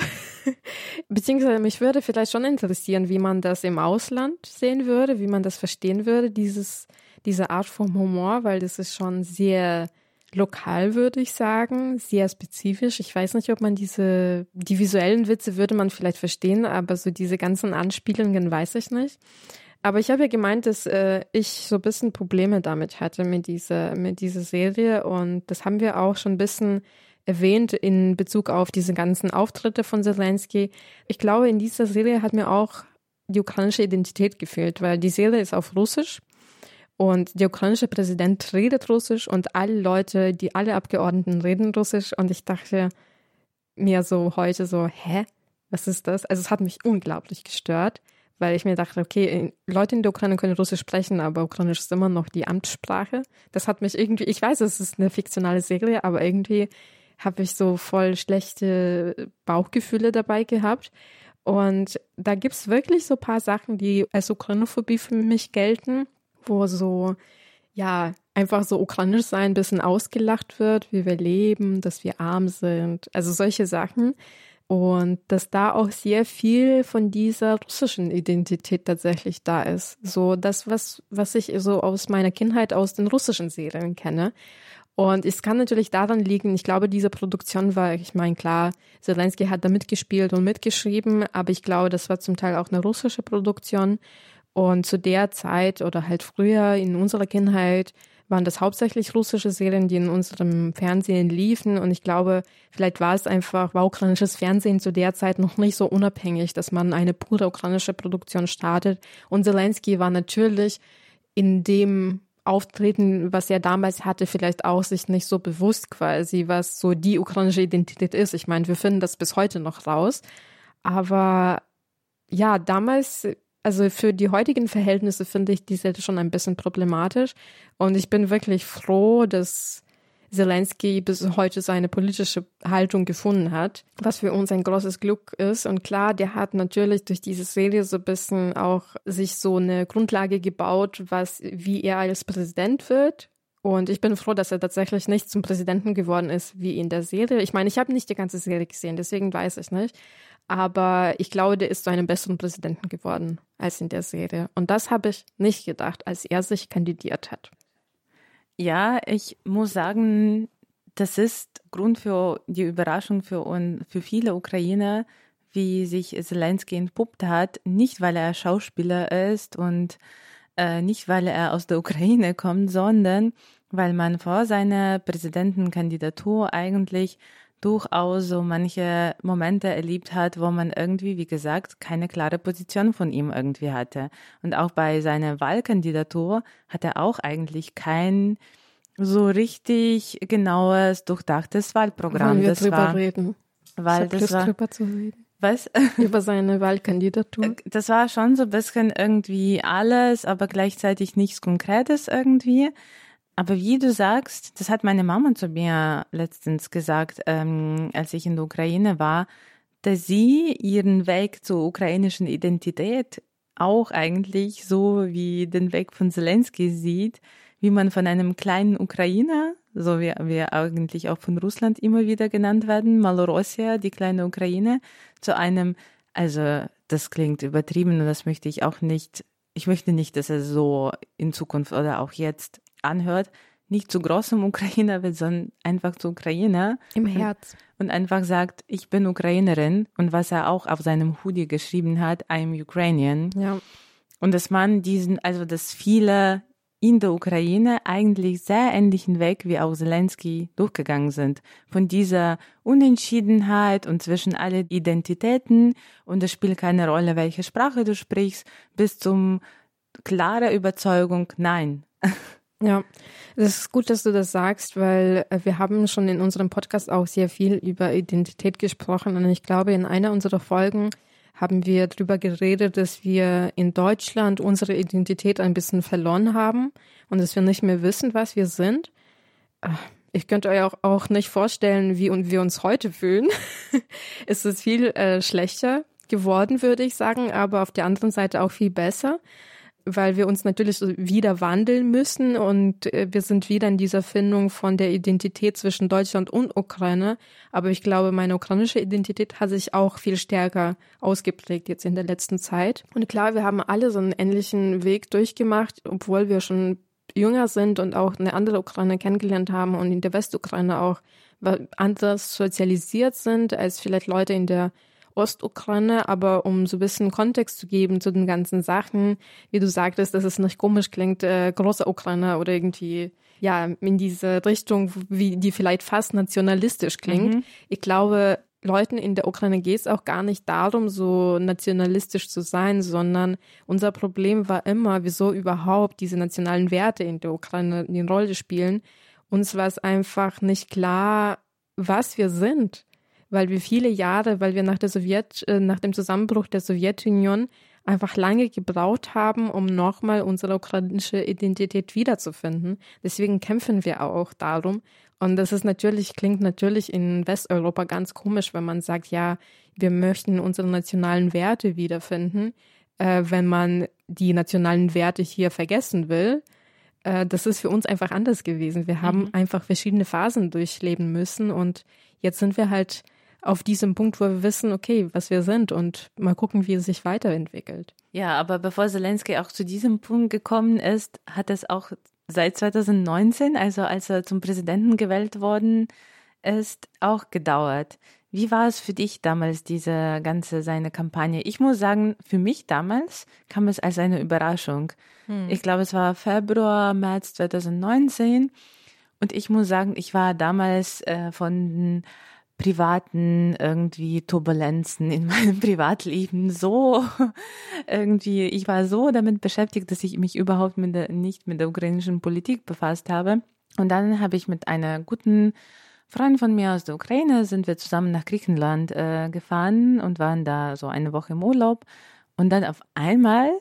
A: Beziehungsweise mich würde vielleicht schon interessieren, wie man das im Ausland sehen würde, wie man das verstehen würde, dieses, diese Art von Humor, weil das ist schon sehr lokal, würde ich sagen, sehr spezifisch. Ich weiß nicht, ob man diese, die visuellen Witze würde man vielleicht verstehen, aber so diese ganzen Anspielungen weiß ich nicht. Aber ich habe ja gemeint, dass äh, ich so ein bisschen Probleme damit hatte mit dieser, mit dieser Serie und das haben wir auch schon ein bisschen erwähnt in Bezug auf diese ganzen Auftritte von Zelensky. Ich glaube, in dieser Serie hat mir auch die ukrainische Identität gefehlt, weil die Serie ist auf Russisch und der ukrainische Präsident redet Russisch und alle Leute, die alle Abgeordneten reden Russisch und ich dachte mir so heute so, hä, was ist das? Also es hat mich unglaublich gestört, weil ich mir dachte, okay, Leute in der Ukraine können Russisch sprechen, aber Ukrainisch ist immer noch die Amtssprache. Das hat mich irgendwie, ich weiß, es ist eine fiktionale Serie, aber irgendwie habe ich so voll schlechte Bauchgefühle dabei gehabt. Und da gibt's wirklich so ein paar Sachen, die als Ukrainophobie für mich gelten, wo so, ja, einfach so ukrainisch sein ein bisschen ausgelacht wird, wie wir leben, dass wir arm sind. Also solche Sachen. Und dass da auch sehr viel von dieser russischen Identität tatsächlich da ist. So das, was, was ich so aus meiner Kindheit aus den russischen Serien kenne. Und es kann natürlich daran liegen, ich glaube, diese Produktion war, ich meine, klar, Zelensky hat da mitgespielt und mitgeschrieben, aber ich glaube, das war zum Teil auch eine russische Produktion. Und zu der Zeit oder halt früher in unserer Kindheit waren das hauptsächlich russische Serien, die in unserem Fernsehen liefen. Und ich glaube, vielleicht war es einfach, war ukrainisches Fernsehen zu der Zeit noch nicht so unabhängig, dass man eine pure ukrainische Produktion startet. Und Zelensky war natürlich in dem Auftreten, was er damals hatte, vielleicht auch sich nicht so bewusst quasi, was so die ukrainische Identität ist. Ich meine, wir finden das bis heute noch raus. Aber ja, damals also für die heutigen Verhältnisse finde ich die Seite schon ein bisschen problematisch. Und ich bin wirklich froh, dass Zelensky bis heute seine politische Haltung gefunden hat, was für uns ein großes Glück ist. Und klar, der hat natürlich durch diese Serie so ein bisschen auch sich so eine Grundlage gebaut, was, wie er als Präsident wird. Und ich bin froh, dass er tatsächlich nicht zum Präsidenten geworden ist, wie in der Serie. Ich meine, ich habe nicht die ganze Serie gesehen, deswegen weiß ich nicht. Aber ich glaube, der ist zu einem besseren Präsidenten geworden als in der Serie. Und das habe ich nicht gedacht, als er sich kandidiert hat.
B: Ja, ich muss sagen, das ist Grund für die Überraschung für, und für viele Ukrainer, wie sich Zelensky entpuppt hat. Nicht, weil er Schauspieler ist und äh, nicht, weil er aus der Ukraine kommt, sondern weil man vor seiner Präsidentenkandidatur eigentlich durchaus so manche Momente erlebt hat, wo man irgendwie, wie gesagt, keine klare Position von ihm irgendwie hatte. Und auch bei seiner Wahlkandidatur hat er auch eigentlich kein so richtig genaues, durchdachtes Wahlprogramm.
A: Wollen wir
B: das
A: drüber
B: war,
A: reden?
B: Weil
A: ich
B: das war,
A: drüber zu reden.
B: Was?
A: Über seine Wahlkandidatur.
B: Das war schon so ein bisschen irgendwie alles, aber gleichzeitig nichts Konkretes irgendwie. Aber wie du sagst, das hat meine Mama zu mir letztens gesagt, ähm, als ich in der Ukraine war, dass sie ihren Weg zur ukrainischen Identität auch eigentlich so wie den Weg von Zelensky sieht, wie man von einem kleinen Ukrainer, so wie wir eigentlich auch von Russland immer wieder genannt werden, Malorossia, die kleine Ukraine, zu einem, also das klingt übertrieben und das möchte ich auch nicht, ich möchte nicht, dass er so in Zukunft oder auch jetzt anhört, nicht zu großem Ukrainer wird, sondern einfach zu Ukrainer.
A: Im Herz.
B: Und, und einfach sagt, ich bin Ukrainerin. Und was er auch auf seinem Hoodie geschrieben hat, I'm Ukrainian.
A: Ja.
B: Und dass man diesen, also dass viele in der Ukraine eigentlich sehr ähnlichen Weg wie auch Zelensky durchgegangen sind. Von dieser Unentschiedenheit und zwischen alle Identitäten und es spielt keine Rolle, welche Sprache du sprichst, bis zum klare Überzeugung, nein.
A: Ja, es ist gut, dass du das sagst, weil äh, wir haben schon in unserem Podcast auch sehr viel über Identität gesprochen und ich glaube, in einer unserer Folgen haben wir darüber geredet, dass wir in Deutschland unsere Identität ein bisschen verloren haben und dass wir nicht mehr wissen, was wir sind. Äh, ich könnte euch auch, auch nicht vorstellen, wie wir uns heute fühlen. es ist viel äh, schlechter geworden, würde ich sagen, aber auf der anderen Seite auch viel besser weil wir uns natürlich wieder wandeln müssen und äh, wir sind wieder in dieser Findung von der Identität zwischen Deutschland und Ukraine. Aber ich glaube, meine ukrainische Identität hat sich auch viel stärker ausgeprägt jetzt in der letzten Zeit. Und klar, wir haben alle so einen ähnlichen Weg durchgemacht, obwohl wir schon jünger sind und auch eine andere Ukraine kennengelernt haben und in der Westukraine auch anders sozialisiert sind als vielleicht Leute in der Ostukraine, aber um so ein bisschen Kontext zu geben zu den ganzen Sachen, wie du sagtest, dass es nicht komisch klingt, äh, große Ukraine oder irgendwie ja in diese Richtung, wie die vielleicht fast nationalistisch klingt. Mhm. Ich glaube, Leuten in der Ukraine geht es auch gar nicht darum, so nationalistisch zu sein, sondern unser Problem war immer, wieso überhaupt diese nationalen Werte in der Ukraine eine Rolle spielen. Uns war es einfach nicht klar, was wir sind, weil wir viele Jahre, weil wir nach der Sowjet, äh, nach dem Zusammenbruch der Sowjetunion einfach lange gebraucht haben, um nochmal unsere ukrainische Identität wiederzufinden. Deswegen kämpfen wir auch darum. Und das ist natürlich, klingt natürlich in Westeuropa ganz komisch, wenn man sagt, ja, wir möchten unsere nationalen Werte wiederfinden, äh, wenn man die nationalen Werte hier vergessen will. Äh, das ist für uns einfach anders gewesen. Wir haben mhm. einfach verschiedene Phasen durchleben müssen und jetzt sind wir halt auf diesem Punkt, wo wir wissen, okay, was wir sind und mal gucken, wie es sich weiterentwickelt.
B: Ja, aber bevor Zelensky auch zu diesem Punkt gekommen ist, hat es auch seit 2019, also als er zum Präsidenten gewählt worden ist, auch gedauert. Wie war es für dich damals, diese ganze seine Kampagne? Ich muss sagen, für mich damals kam es als eine Überraschung. Hm. Ich glaube, es war Februar, März 2019. Und ich muss sagen, ich war damals äh, von privaten irgendwie Turbulenzen in meinem Privatleben so irgendwie, ich war so damit beschäftigt, dass ich mich überhaupt mit der, nicht mit der ukrainischen Politik befasst habe. Und dann habe ich mit einer guten Freundin von mir aus der Ukraine, sind wir zusammen nach Griechenland äh, gefahren und waren da so eine Woche im Urlaub. Und dann auf einmal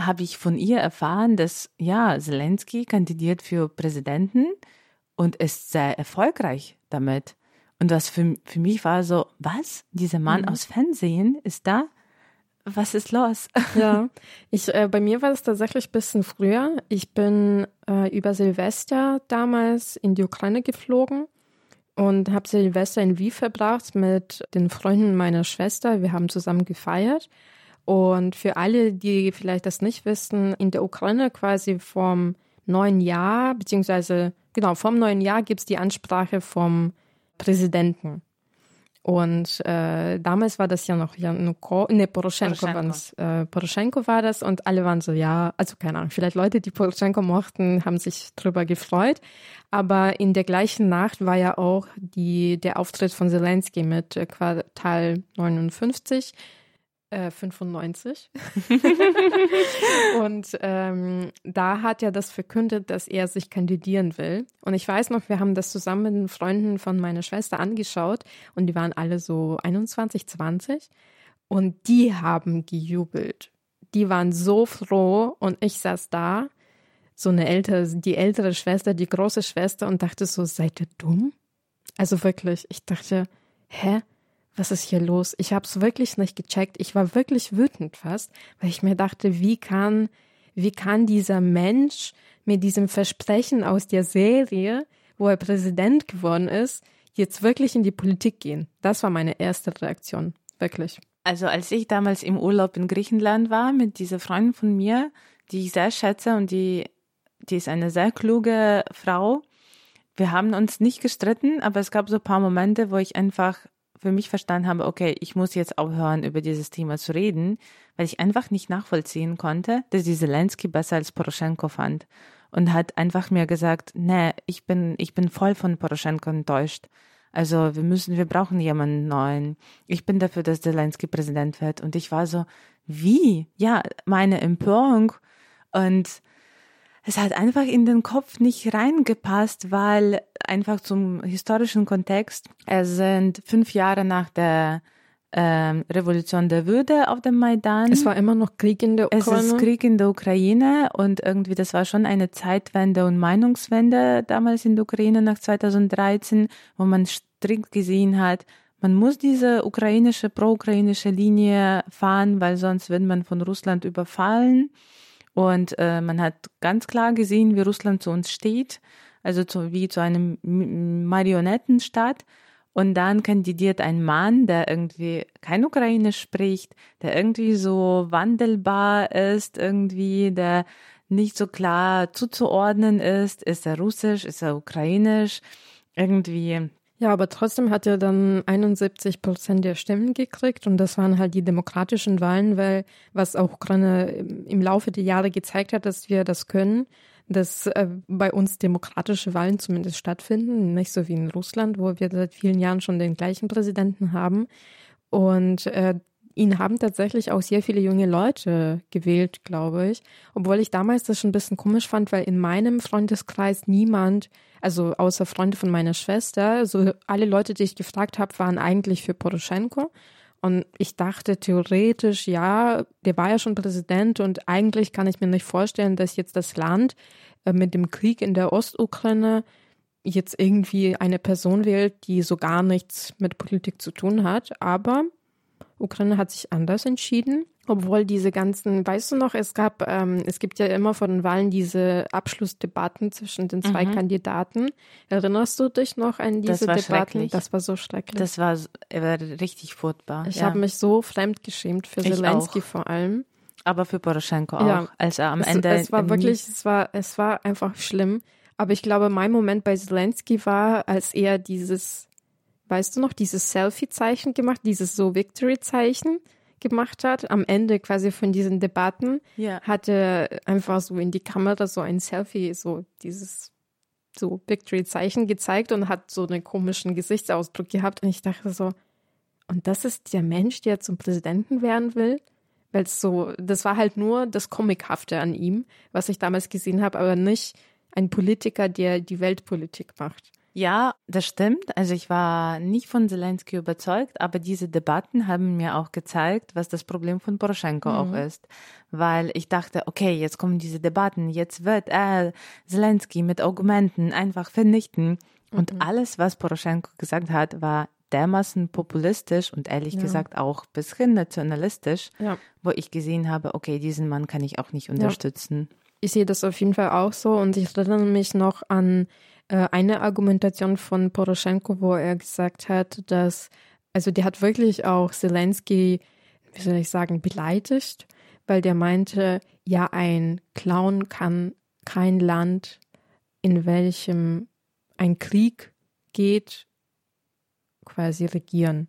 B: habe ich von ihr erfahren, dass ja, Zelensky kandidiert für Präsidenten und ist sehr erfolgreich damit. Und was für, für mich war so, was? Dieser Mann mhm. aus Fernsehen ist da? Was ist los?
A: Ja, ich, äh, bei mir war es tatsächlich ein bisschen früher. Ich bin äh, über Silvester damals in die Ukraine geflogen und habe Silvester in Wien verbracht mit den Freunden meiner Schwester. Wir haben zusammen gefeiert. Und für alle, die vielleicht das nicht wissen, in der Ukraine quasi vom neuen Jahr, beziehungsweise genau, vom neuen Jahr gibt es die Ansprache vom Präsidenten. Und äh, damals war das ja noch Januko, ne, Poroschenko, Poroschenko. Äh, Poroschenko war das und alle waren so, ja, also keine Ahnung, vielleicht Leute, die Poroschenko mochten, haben sich drüber gefreut. Aber in der gleichen Nacht war ja auch die, der Auftritt von Zelensky mit äh, Quartal 59 äh, 95. und ähm, da hat er das verkündet, dass er sich kandidieren will. Und ich weiß noch, wir haben das zusammen mit den Freunden von meiner Schwester angeschaut und die waren alle so 21, 20 und die haben gejubelt. Die waren so froh und ich saß da, so eine ältere, die ältere Schwester, die große Schwester und dachte so, seid ihr dumm? Also wirklich, ich dachte, hä? Was ist hier los? Ich habe es wirklich nicht gecheckt. Ich war wirklich wütend fast, weil ich mir dachte, wie kann, wie kann dieser Mensch mit diesem Versprechen aus der Serie, wo er Präsident geworden ist, jetzt wirklich in die Politik gehen? Das war meine erste Reaktion, wirklich.
B: Also als ich damals im Urlaub in Griechenland war mit dieser Freundin von mir, die ich sehr schätze und die, die ist eine sehr kluge Frau. Wir haben uns nicht gestritten, aber es gab so ein paar Momente, wo ich einfach für mich verstanden habe, okay, ich muss jetzt aufhören, über dieses Thema zu reden, weil ich einfach nicht nachvollziehen konnte, dass die Zelensky besser als Poroschenko fand und hat einfach mir gesagt, nee, ich bin, ich bin voll von Poroschenko enttäuscht. Also wir müssen, wir brauchen jemanden neuen. Ich bin dafür, dass Zelensky Präsident wird. Und ich war so, wie? Ja, meine Empörung und es hat einfach in den Kopf nicht reingepasst, weil einfach zum historischen Kontext, es sind fünf Jahre nach der ähm, Revolution der Würde auf dem Maidan.
A: Es war immer noch Krieg in der
B: Ukraine. Es ist Krieg in der Ukraine und irgendwie das war schon eine Zeitwende und Meinungswende damals in der Ukraine nach 2013, wo man strikt gesehen hat, man muss diese ukrainische, pro-ukrainische Linie fahren, weil sonst wird man von Russland überfallen. Und äh, man hat ganz klar gesehen, wie Russland zu uns steht, also zu, wie zu einem Marionettenstaat. Und dann kandidiert ein Mann, der irgendwie kein Ukrainisch spricht, der irgendwie so wandelbar ist, irgendwie, der nicht so klar zuzuordnen ist. Ist er russisch, ist er ukrainisch? Irgendwie
A: Ja, aber trotzdem hat er dann 71 Prozent der Stimmen gekriegt und das waren halt die demokratischen Wahlen, weil was auch Ukraine im Laufe der Jahre gezeigt hat, dass wir das können, dass äh, bei uns demokratische Wahlen zumindest stattfinden, nicht so wie in Russland, wo wir seit vielen Jahren schon den gleichen Präsidenten haben. Und äh, ihn haben tatsächlich auch sehr viele junge Leute gewählt, glaube ich. Obwohl ich damals das schon ein bisschen komisch fand, weil in meinem Freundeskreis niemand, also außer Freunde von meiner Schwester, so alle Leute, die ich gefragt habe, waren eigentlich für Poroschenko. Und ich dachte theoretisch, ja, der war ja schon Präsident und eigentlich kann ich mir nicht vorstellen, dass jetzt das Land äh, mit dem Krieg in der Ostukraine jetzt irgendwie eine Person wählt, die so gar nichts mit Politik zu tun hat. Aber Ukraine hat sich anders entschieden. Obwohl diese ganzen, weißt du noch, es gab, ähm, es gibt ja immer vor den Wahlen diese Abschlussdebatten zwischen den zwei mhm. Kandidaten. Erinnerst du dich noch an diese das Debatten? Das war so schrecklich.
B: Das war, war richtig furchtbar.
A: Ich ja. habe mich so fremdgeschämt für ich Zelensky auch. vor allem.
B: Aber für Poroschenko auch, ja. als er am
A: es,
B: Ende.
A: Es war wirklich, es war, es war einfach schlimm. Aber ich glaube, mein Moment bei Zelensky war, als er dieses weißt du noch, dieses Selfie-Zeichen gemacht, dieses so Victory-Zeichen gemacht hat. Am Ende quasi von diesen Debatten ja. hat er einfach so in die Kamera so ein Selfie, so dieses so Victory-Zeichen gezeigt und hat so einen komischen Gesichtsausdruck gehabt. Und ich dachte so, und das ist der Mensch, der zum Präsidenten werden will? Weil es so, das war halt nur das Comichafte an ihm, was ich damals gesehen habe, aber nicht ein Politiker, der die Weltpolitik macht.
B: Ja, das stimmt. Also ich war nicht von Zelensky überzeugt, aber diese Debatten haben mir auch gezeigt, was das Problem von Poroschenko mhm. auch ist. Weil ich dachte, okay, jetzt kommen diese Debatten, jetzt wird er Zelensky mit Argumenten einfach vernichten. Und mhm. alles, was Poroschenko gesagt hat, war dermaßen populistisch und ehrlich ja. gesagt auch bisschen nationalistisch, ja. wo ich gesehen habe, okay, diesen Mann kann ich auch nicht unterstützen.
A: Ja. Ich sehe das auf jeden Fall auch so und ich erinnere mich noch an eine Argumentation von Poroschenko, wo er gesagt hat, dass, also der hat wirklich auch Zelensky, wie soll ich sagen, beleidigt, weil der meinte, ja, ein Clown kann kein Land, in welchem ein Krieg geht, quasi regieren.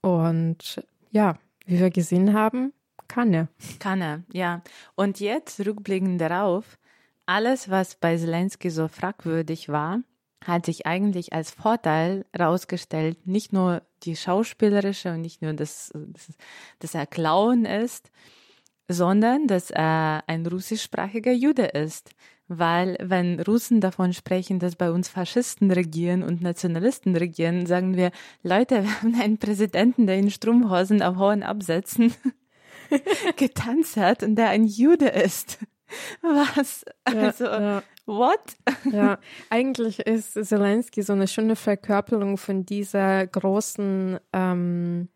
A: Und ja, wie wir gesehen haben, kann er.
B: Kann er, ja. Und jetzt, rückblickend darauf, alles, was bei Zelensky so fragwürdig war, hat sich eigentlich als Vorteil herausgestellt. Nicht nur die schauspielerische und nicht nur, dass, dass er Clown ist, sondern dass er ein russischsprachiger Jude ist. Weil wenn Russen davon sprechen, dass bei uns Faschisten regieren und Nationalisten regieren, sagen wir, Leute, wir haben einen Präsidenten, der in Strumpfhosen auf hohen Absätzen getanzt hat und der ein Jude ist. Was? Also, ja, ja. what?
A: Ja, eigentlich ist Zelensky so eine schöne Verkörperung von dieser großen ähm,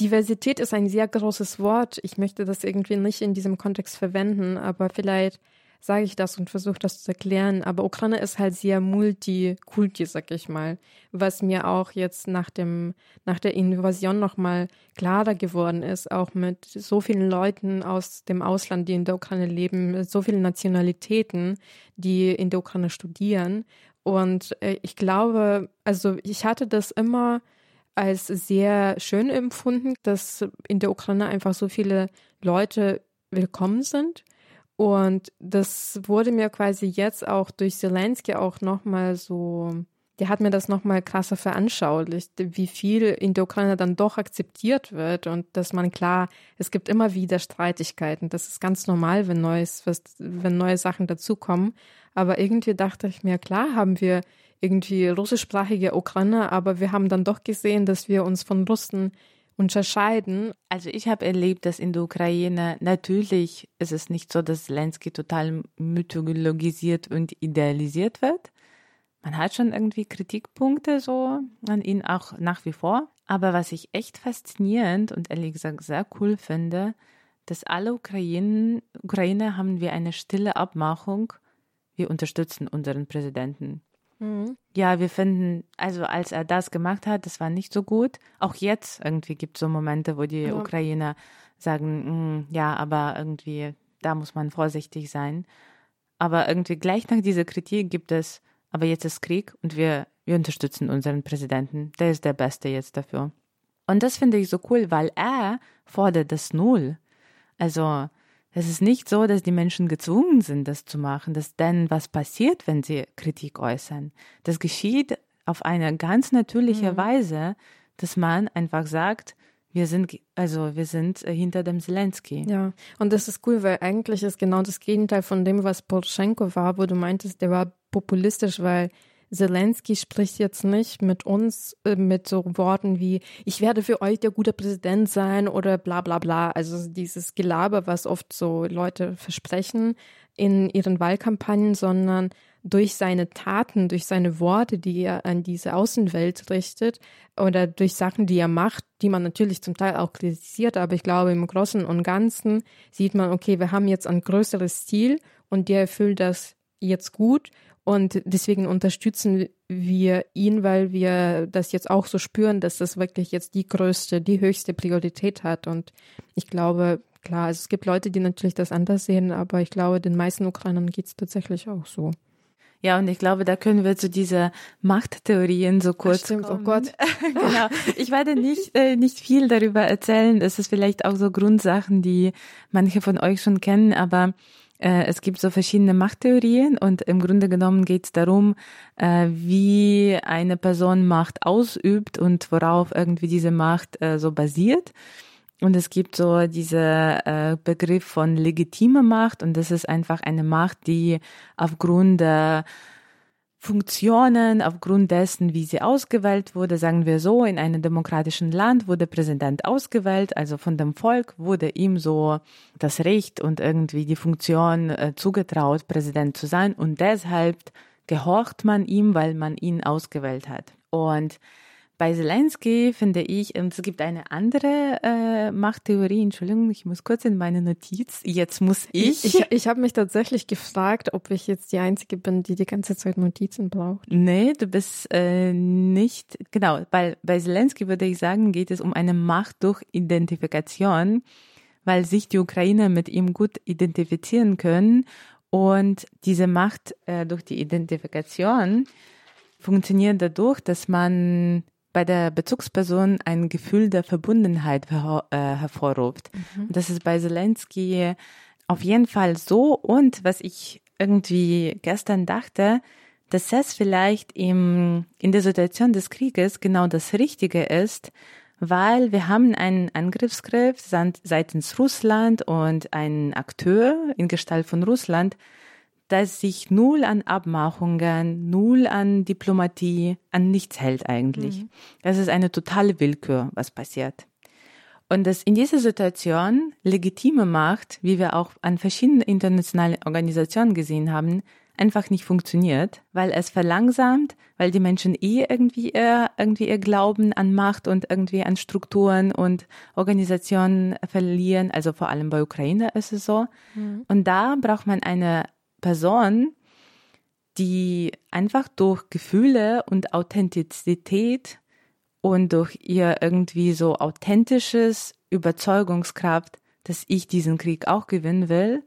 A: Diversität ist ein sehr großes Wort. Ich möchte das irgendwie nicht in diesem Kontext verwenden, aber vielleicht sage ich das und versuche das zu erklären. Aber Ukraine ist halt sehr multikulti, sag ich mal, was mir auch jetzt nach dem nach der Invasion nochmal klarer geworden ist, auch mit so vielen Leuten aus dem Ausland, die in der Ukraine leben, so vielen Nationalitäten, die in der Ukraine studieren. Und äh, ich glaube, also ich hatte das immer als sehr schön empfunden, dass in der Ukraine einfach so viele Leute willkommen sind und das wurde mir quasi jetzt auch durch Zelensky auch nochmal so, der hat mir das nochmal krasser veranschaulicht, wie viel in der Ukraine dann doch akzeptiert wird und dass man klar, es gibt immer wieder Streitigkeiten. Das ist ganz normal, wenn neues, wenn neue Sachen dazukommen. Aber irgendwie dachte ich mir, klar haben wir irgendwie russischsprachige Ukraine, aber wir haben dann doch gesehen, dass wir uns von Russen unterscheiden.
B: Also ich habe erlebt, dass in der Ukraine natürlich ist es nicht so, dass Zelensky total mythologisiert und idealisiert wird. Man hat schon irgendwie Kritikpunkte so an ihn auch nach wie vor. Aber was ich echt faszinierend und ehrlich gesagt sehr cool finde, dass alle Ukrainen, Ukrainer haben wir eine stille Abmachung. Wir unterstützen unseren Präsidenten. Mhm. Ja, wir finden, also als er das gemacht hat, das war nicht so gut. Auch jetzt irgendwie gibt es so Momente, wo die ja. Ukrainer sagen, mm, ja, aber irgendwie, da muss man vorsichtig sein. Aber irgendwie gleich nach dieser Kritik gibt es aber jetzt ist Krieg und wir, wir unterstützen unseren Präsidenten. Der ist der Beste jetzt dafür. Und das finde ich so cool, weil er fordert das Null. Also, es ist nicht so, dass die Menschen gezwungen sind, das zu machen, dass denn was passiert, wenn sie Kritik äußern. Das geschieht auf eine ganz natürliche mhm. Weise, dass man einfach sagt, wir sind, also wir sind äh, hinter dem Zelensky.
A: Ja, und das ist cool, weil eigentlich ist genau das Gegenteil von dem, was Poroschenko war, wo du meintest, der war populistisch, weil Zelensky spricht jetzt nicht mit uns äh, mit so Worten wie, ich werde für euch der gute Präsident sein oder bla bla bla. Also dieses Gelaber, was oft so Leute versprechen in ihren Wahlkampagnen, sondern durch seine Taten, durch seine Worte, die er an diese Außenwelt richtet oder durch Sachen, die er macht, die man natürlich zum Teil auch kritisiert, aber ich glaube, im Großen und Ganzen sieht man, okay, wir haben jetzt ein größeres Ziel und der erfüllt das jetzt gut und deswegen unterstützen wir ihn, weil wir das jetzt auch so spüren, dass das wirklich jetzt die größte, die höchste Priorität hat. Und ich glaube, klar, also es gibt Leute, die natürlich das anders sehen, aber ich glaube, den meisten Ukrainern geht es tatsächlich auch so.
B: Ja, und ich glaube, da können wir zu dieser Machttheorien so kurz
A: Stimmt, oh kommen. Oh Gott.
B: genau. Ich werde nicht, äh, nicht viel darüber erzählen. Das ist vielleicht auch so Grundsachen, die manche von euch schon kennen, aber äh, es gibt so verschiedene Machttheorien und im Grunde genommen geht es darum, äh, wie eine Person Macht ausübt und worauf irgendwie diese Macht äh, so basiert. Und es gibt so diese äh, Begriff von legitime Macht und das ist einfach eine Macht, die aufgrund der Funktionen, aufgrund dessen, wie sie ausgewählt wurde, sagen wir so, in einem demokratischen Land wurde Präsident ausgewählt, also von dem Volk wurde ihm so das Recht und irgendwie die Funktion äh, zugetraut, Präsident zu sein und deshalb gehorcht man ihm, weil man ihn ausgewählt hat. Und bei Zelensky finde ich, und es gibt eine andere äh, Machttheorie, Entschuldigung, ich muss kurz in meine Notiz, jetzt muss ich.
A: Ich, ich habe mich tatsächlich gefragt, ob ich jetzt die Einzige bin, die die ganze Zeit Notizen braucht.
B: Nee, du bist äh, nicht, genau, weil bei Zelensky würde ich sagen, geht es um eine Macht durch Identifikation, weil sich die Ukrainer mit ihm gut identifizieren können und diese Macht äh, durch die Identifikation funktioniert dadurch, dass man bei der Bezugsperson ein Gefühl der Verbundenheit her äh, hervorruft. Mhm. Das ist bei Zelensky auf jeden Fall so. Und was ich irgendwie gestern dachte, dass es vielleicht im, in der Situation des Krieges genau das Richtige ist, weil wir haben einen Angriffsgriff seitens Russland und einen Akteur in Gestalt von Russland, dass sich null an Abmachungen, null an Diplomatie, an nichts hält eigentlich. Mhm. Das ist eine totale Willkür, was passiert. Und das in dieser Situation legitime Macht, wie wir auch an verschiedenen internationalen Organisationen gesehen haben, einfach nicht funktioniert, weil es verlangsamt, weil die Menschen eh irgendwie ihr, irgendwie ihr Glauben an Macht und irgendwie an Strukturen und Organisationen verlieren. Also vor allem bei Ukraine ist es so. Mhm. Und da braucht man eine Person, die einfach durch Gefühle und Authentizität und durch ihr irgendwie so authentisches Überzeugungskraft, dass ich diesen Krieg auch gewinnen will,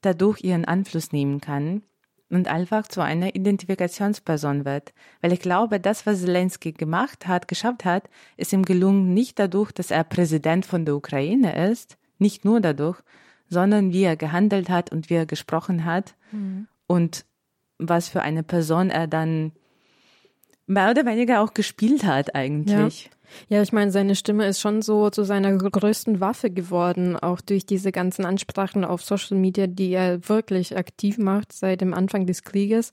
B: dadurch ihren Einfluss nehmen kann und einfach zu einer Identifikationsperson wird. Weil ich glaube, das, was Zelensky gemacht hat, geschafft hat, ist ihm gelungen, nicht dadurch, dass er Präsident von der Ukraine ist, nicht nur dadurch, sondern wie er gehandelt hat und wie er gesprochen hat mhm. und was für eine Person er dann mehr oder weniger auch gespielt hat eigentlich.
A: Ja. Ja, ich meine, seine Stimme ist schon so zu seiner größten Waffe geworden, auch durch diese ganzen Ansprachen auf Social Media, die er wirklich aktiv macht seit dem Anfang des Krieges.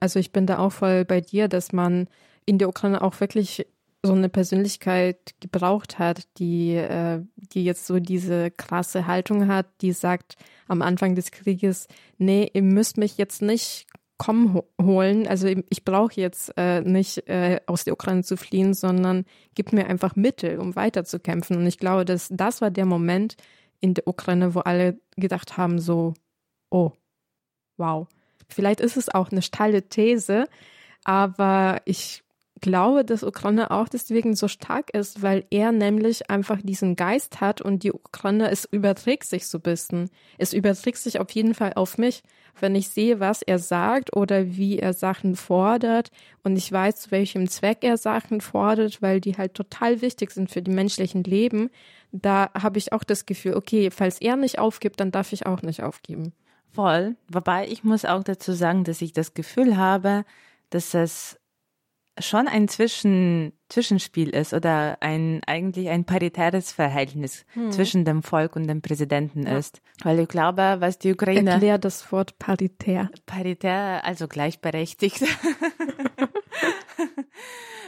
A: Also ich bin da auch voll bei dir, dass man in der Ukraine auch wirklich so eine Persönlichkeit gebraucht hat, die, äh, die jetzt so diese krasse Haltung hat, die sagt am Anfang des Krieges, nee, ihr müsst mich jetzt nicht kommen holen, also ich brauche jetzt äh, nicht äh, aus der Ukraine zu fliehen, sondern gibt mir einfach Mittel, um weiterzukämpfen. Und ich glaube, dass das war der Moment in der Ukraine, wo alle gedacht haben, so, oh, wow. Vielleicht ist es auch eine steile These, aber ich glaube, dass Ukraine auch deswegen so stark ist, weil er nämlich einfach diesen Geist hat und die Ukraine, es überträgt sich so ein bisschen. Es überträgt sich auf jeden Fall auf mich. Wenn ich sehe, was er sagt oder wie er Sachen fordert und ich weiß, zu welchem Zweck er Sachen fordert, weil die halt total wichtig sind für die menschlichen Leben, da habe ich auch das Gefühl, okay, falls er nicht aufgibt, dann darf ich auch nicht aufgeben.
B: Voll. Wobei ich muss auch dazu sagen, dass ich das Gefühl habe, dass es schon ein Zwischen, Zwischenspiel ist oder ein eigentlich ein paritäres Verhältnis hm. zwischen dem Volk und dem Präsidenten ja. ist. Weil ich glaube, was die Ukraine.
A: Erklär das Wort paritär.
B: Paritär, also gleichberechtigt.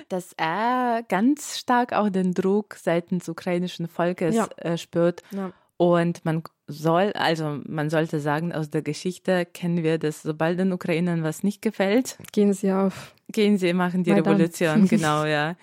B: dass er ganz stark auch den Druck seitens ukrainischen Volkes ja. äh, spürt. Ja. Und man soll, also man sollte sagen, aus der Geschichte kennen wir, dass sobald den Ukrainern was nicht gefällt,
A: gehen sie auf.
B: Gehen sie, machen die Maidan. Revolution, genau, ja.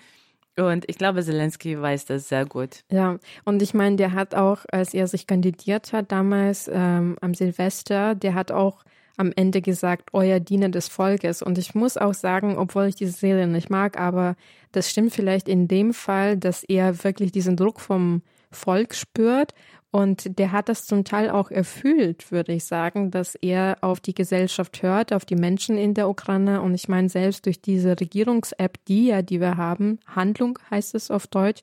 B: Und ich glaube, Zelensky weiß das sehr gut.
A: Ja, und ich meine, der hat auch, als er sich kandidiert hat damals ähm, am Silvester, der hat auch am Ende gesagt, euer Diener des Volkes. Und ich muss auch sagen, obwohl ich diese Serie nicht mag, aber das stimmt vielleicht in dem Fall, dass er wirklich diesen Druck vom Volk spürt und der hat das zum Teil auch erfüllt, würde ich sagen, dass er auf die Gesellschaft hört, auf die Menschen in der Ukraine. Und ich meine, selbst durch diese Regierungs-App, die ja, die wir haben, Handlung heißt es auf Deutsch,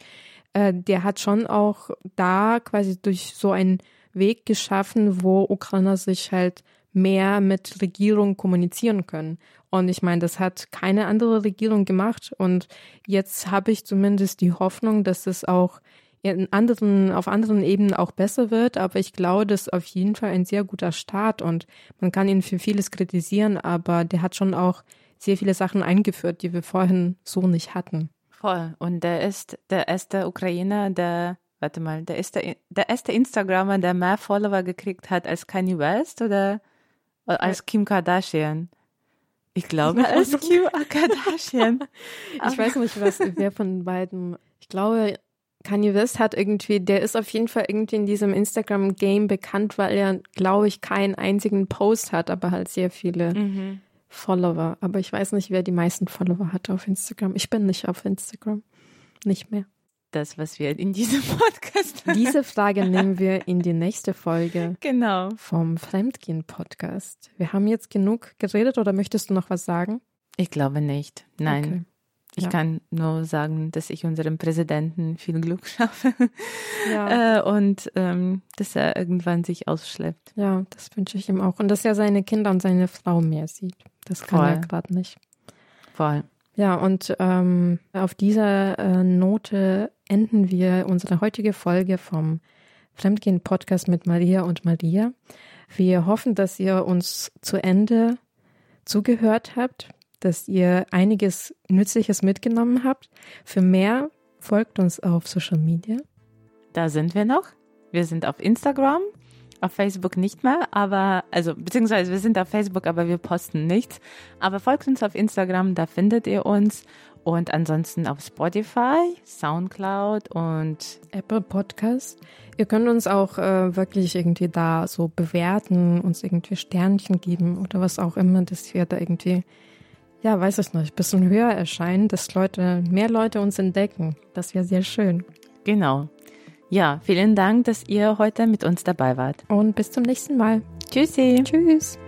A: äh, der hat schon auch da quasi durch so einen Weg geschaffen, wo Ukrainer sich halt mehr mit Regierung kommunizieren können. Und ich meine, das hat keine andere Regierung gemacht. Und jetzt habe ich zumindest die Hoffnung, dass es auch in anderen, auf anderen Ebenen auch besser wird. Aber ich glaube, das ist auf jeden Fall ein sehr guter Start und man kann ihn für vieles kritisieren, aber der hat schon auch sehr viele Sachen eingeführt, die wir vorhin so nicht hatten.
B: Voll. Und der ist der erste Ukrainer, der, warte mal, der erste, der erste Instagrammer, der mehr Follower gekriegt hat als Kanye West oder als Kim Kardashian? Ich glaube, als Kim Kardashian.
A: ich weiß nicht, was, wer von beiden. Ich glaube, Kanye West hat irgendwie, der ist auf jeden Fall irgendwie in diesem Instagram-Game bekannt, weil er, glaube ich, keinen einzigen Post hat, aber halt sehr viele mhm. Follower. Aber ich weiß nicht, wer die meisten Follower hat auf Instagram. Ich bin nicht auf Instagram. Nicht mehr.
B: Das, was wir in diesem Podcast.
A: Diese Frage nehmen wir in die nächste Folge.
B: Genau.
A: Vom Fremdgehen-Podcast. Wir haben jetzt genug geredet oder möchtest du noch was sagen?
B: Ich glaube nicht. Nein. Okay. Ich ja. kann nur sagen, dass ich unserem Präsidenten viel Glück schaffe ja. äh, und ähm, dass er irgendwann sich ausschleppt.
A: Ja, das wünsche ich ihm auch. Und dass er seine Kinder und seine Frau mehr sieht. Das kann Voll. er gerade nicht.
B: Voll.
A: Ja, und ähm, auf dieser äh, Note enden wir unsere heutige Folge vom Fremdgehen-Podcast mit Maria und Maria. Wir hoffen, dass ihr uns zu Ende zugehört habt dass ihr einiges Nützliches mitgenommen habt. Für mehr folgt uns auf Social Media.
B: Da sind wir noch. Wir sind auf Instagram, auf Facebook nicht mehr, aber, also, beziehungsweise wir sind auf Facebook, aber wir posten nichts. Aber folgt uns auf Instagram, da findet ihr uns. Und ansonsten auf Spotify, Soundcloud und
A: Apple Podcast. Ihr könnt uns auch äh, wirklich irgendwie da so bewerten, uns irgendwie Sternchen geben oder was auch immer, dass wir da irgendwie ja, weiß ich nicht, bisschen höher erscheinen, dass Leute, mehr Leute uns entdecken. Das wäre sehr schön.
B: Genau. Ja, vielen Dank, dass ihr heute mit uns dabei wart.
A: Und bis zum nächsten Mal.
B: Tschüssi.
A: Tschüss.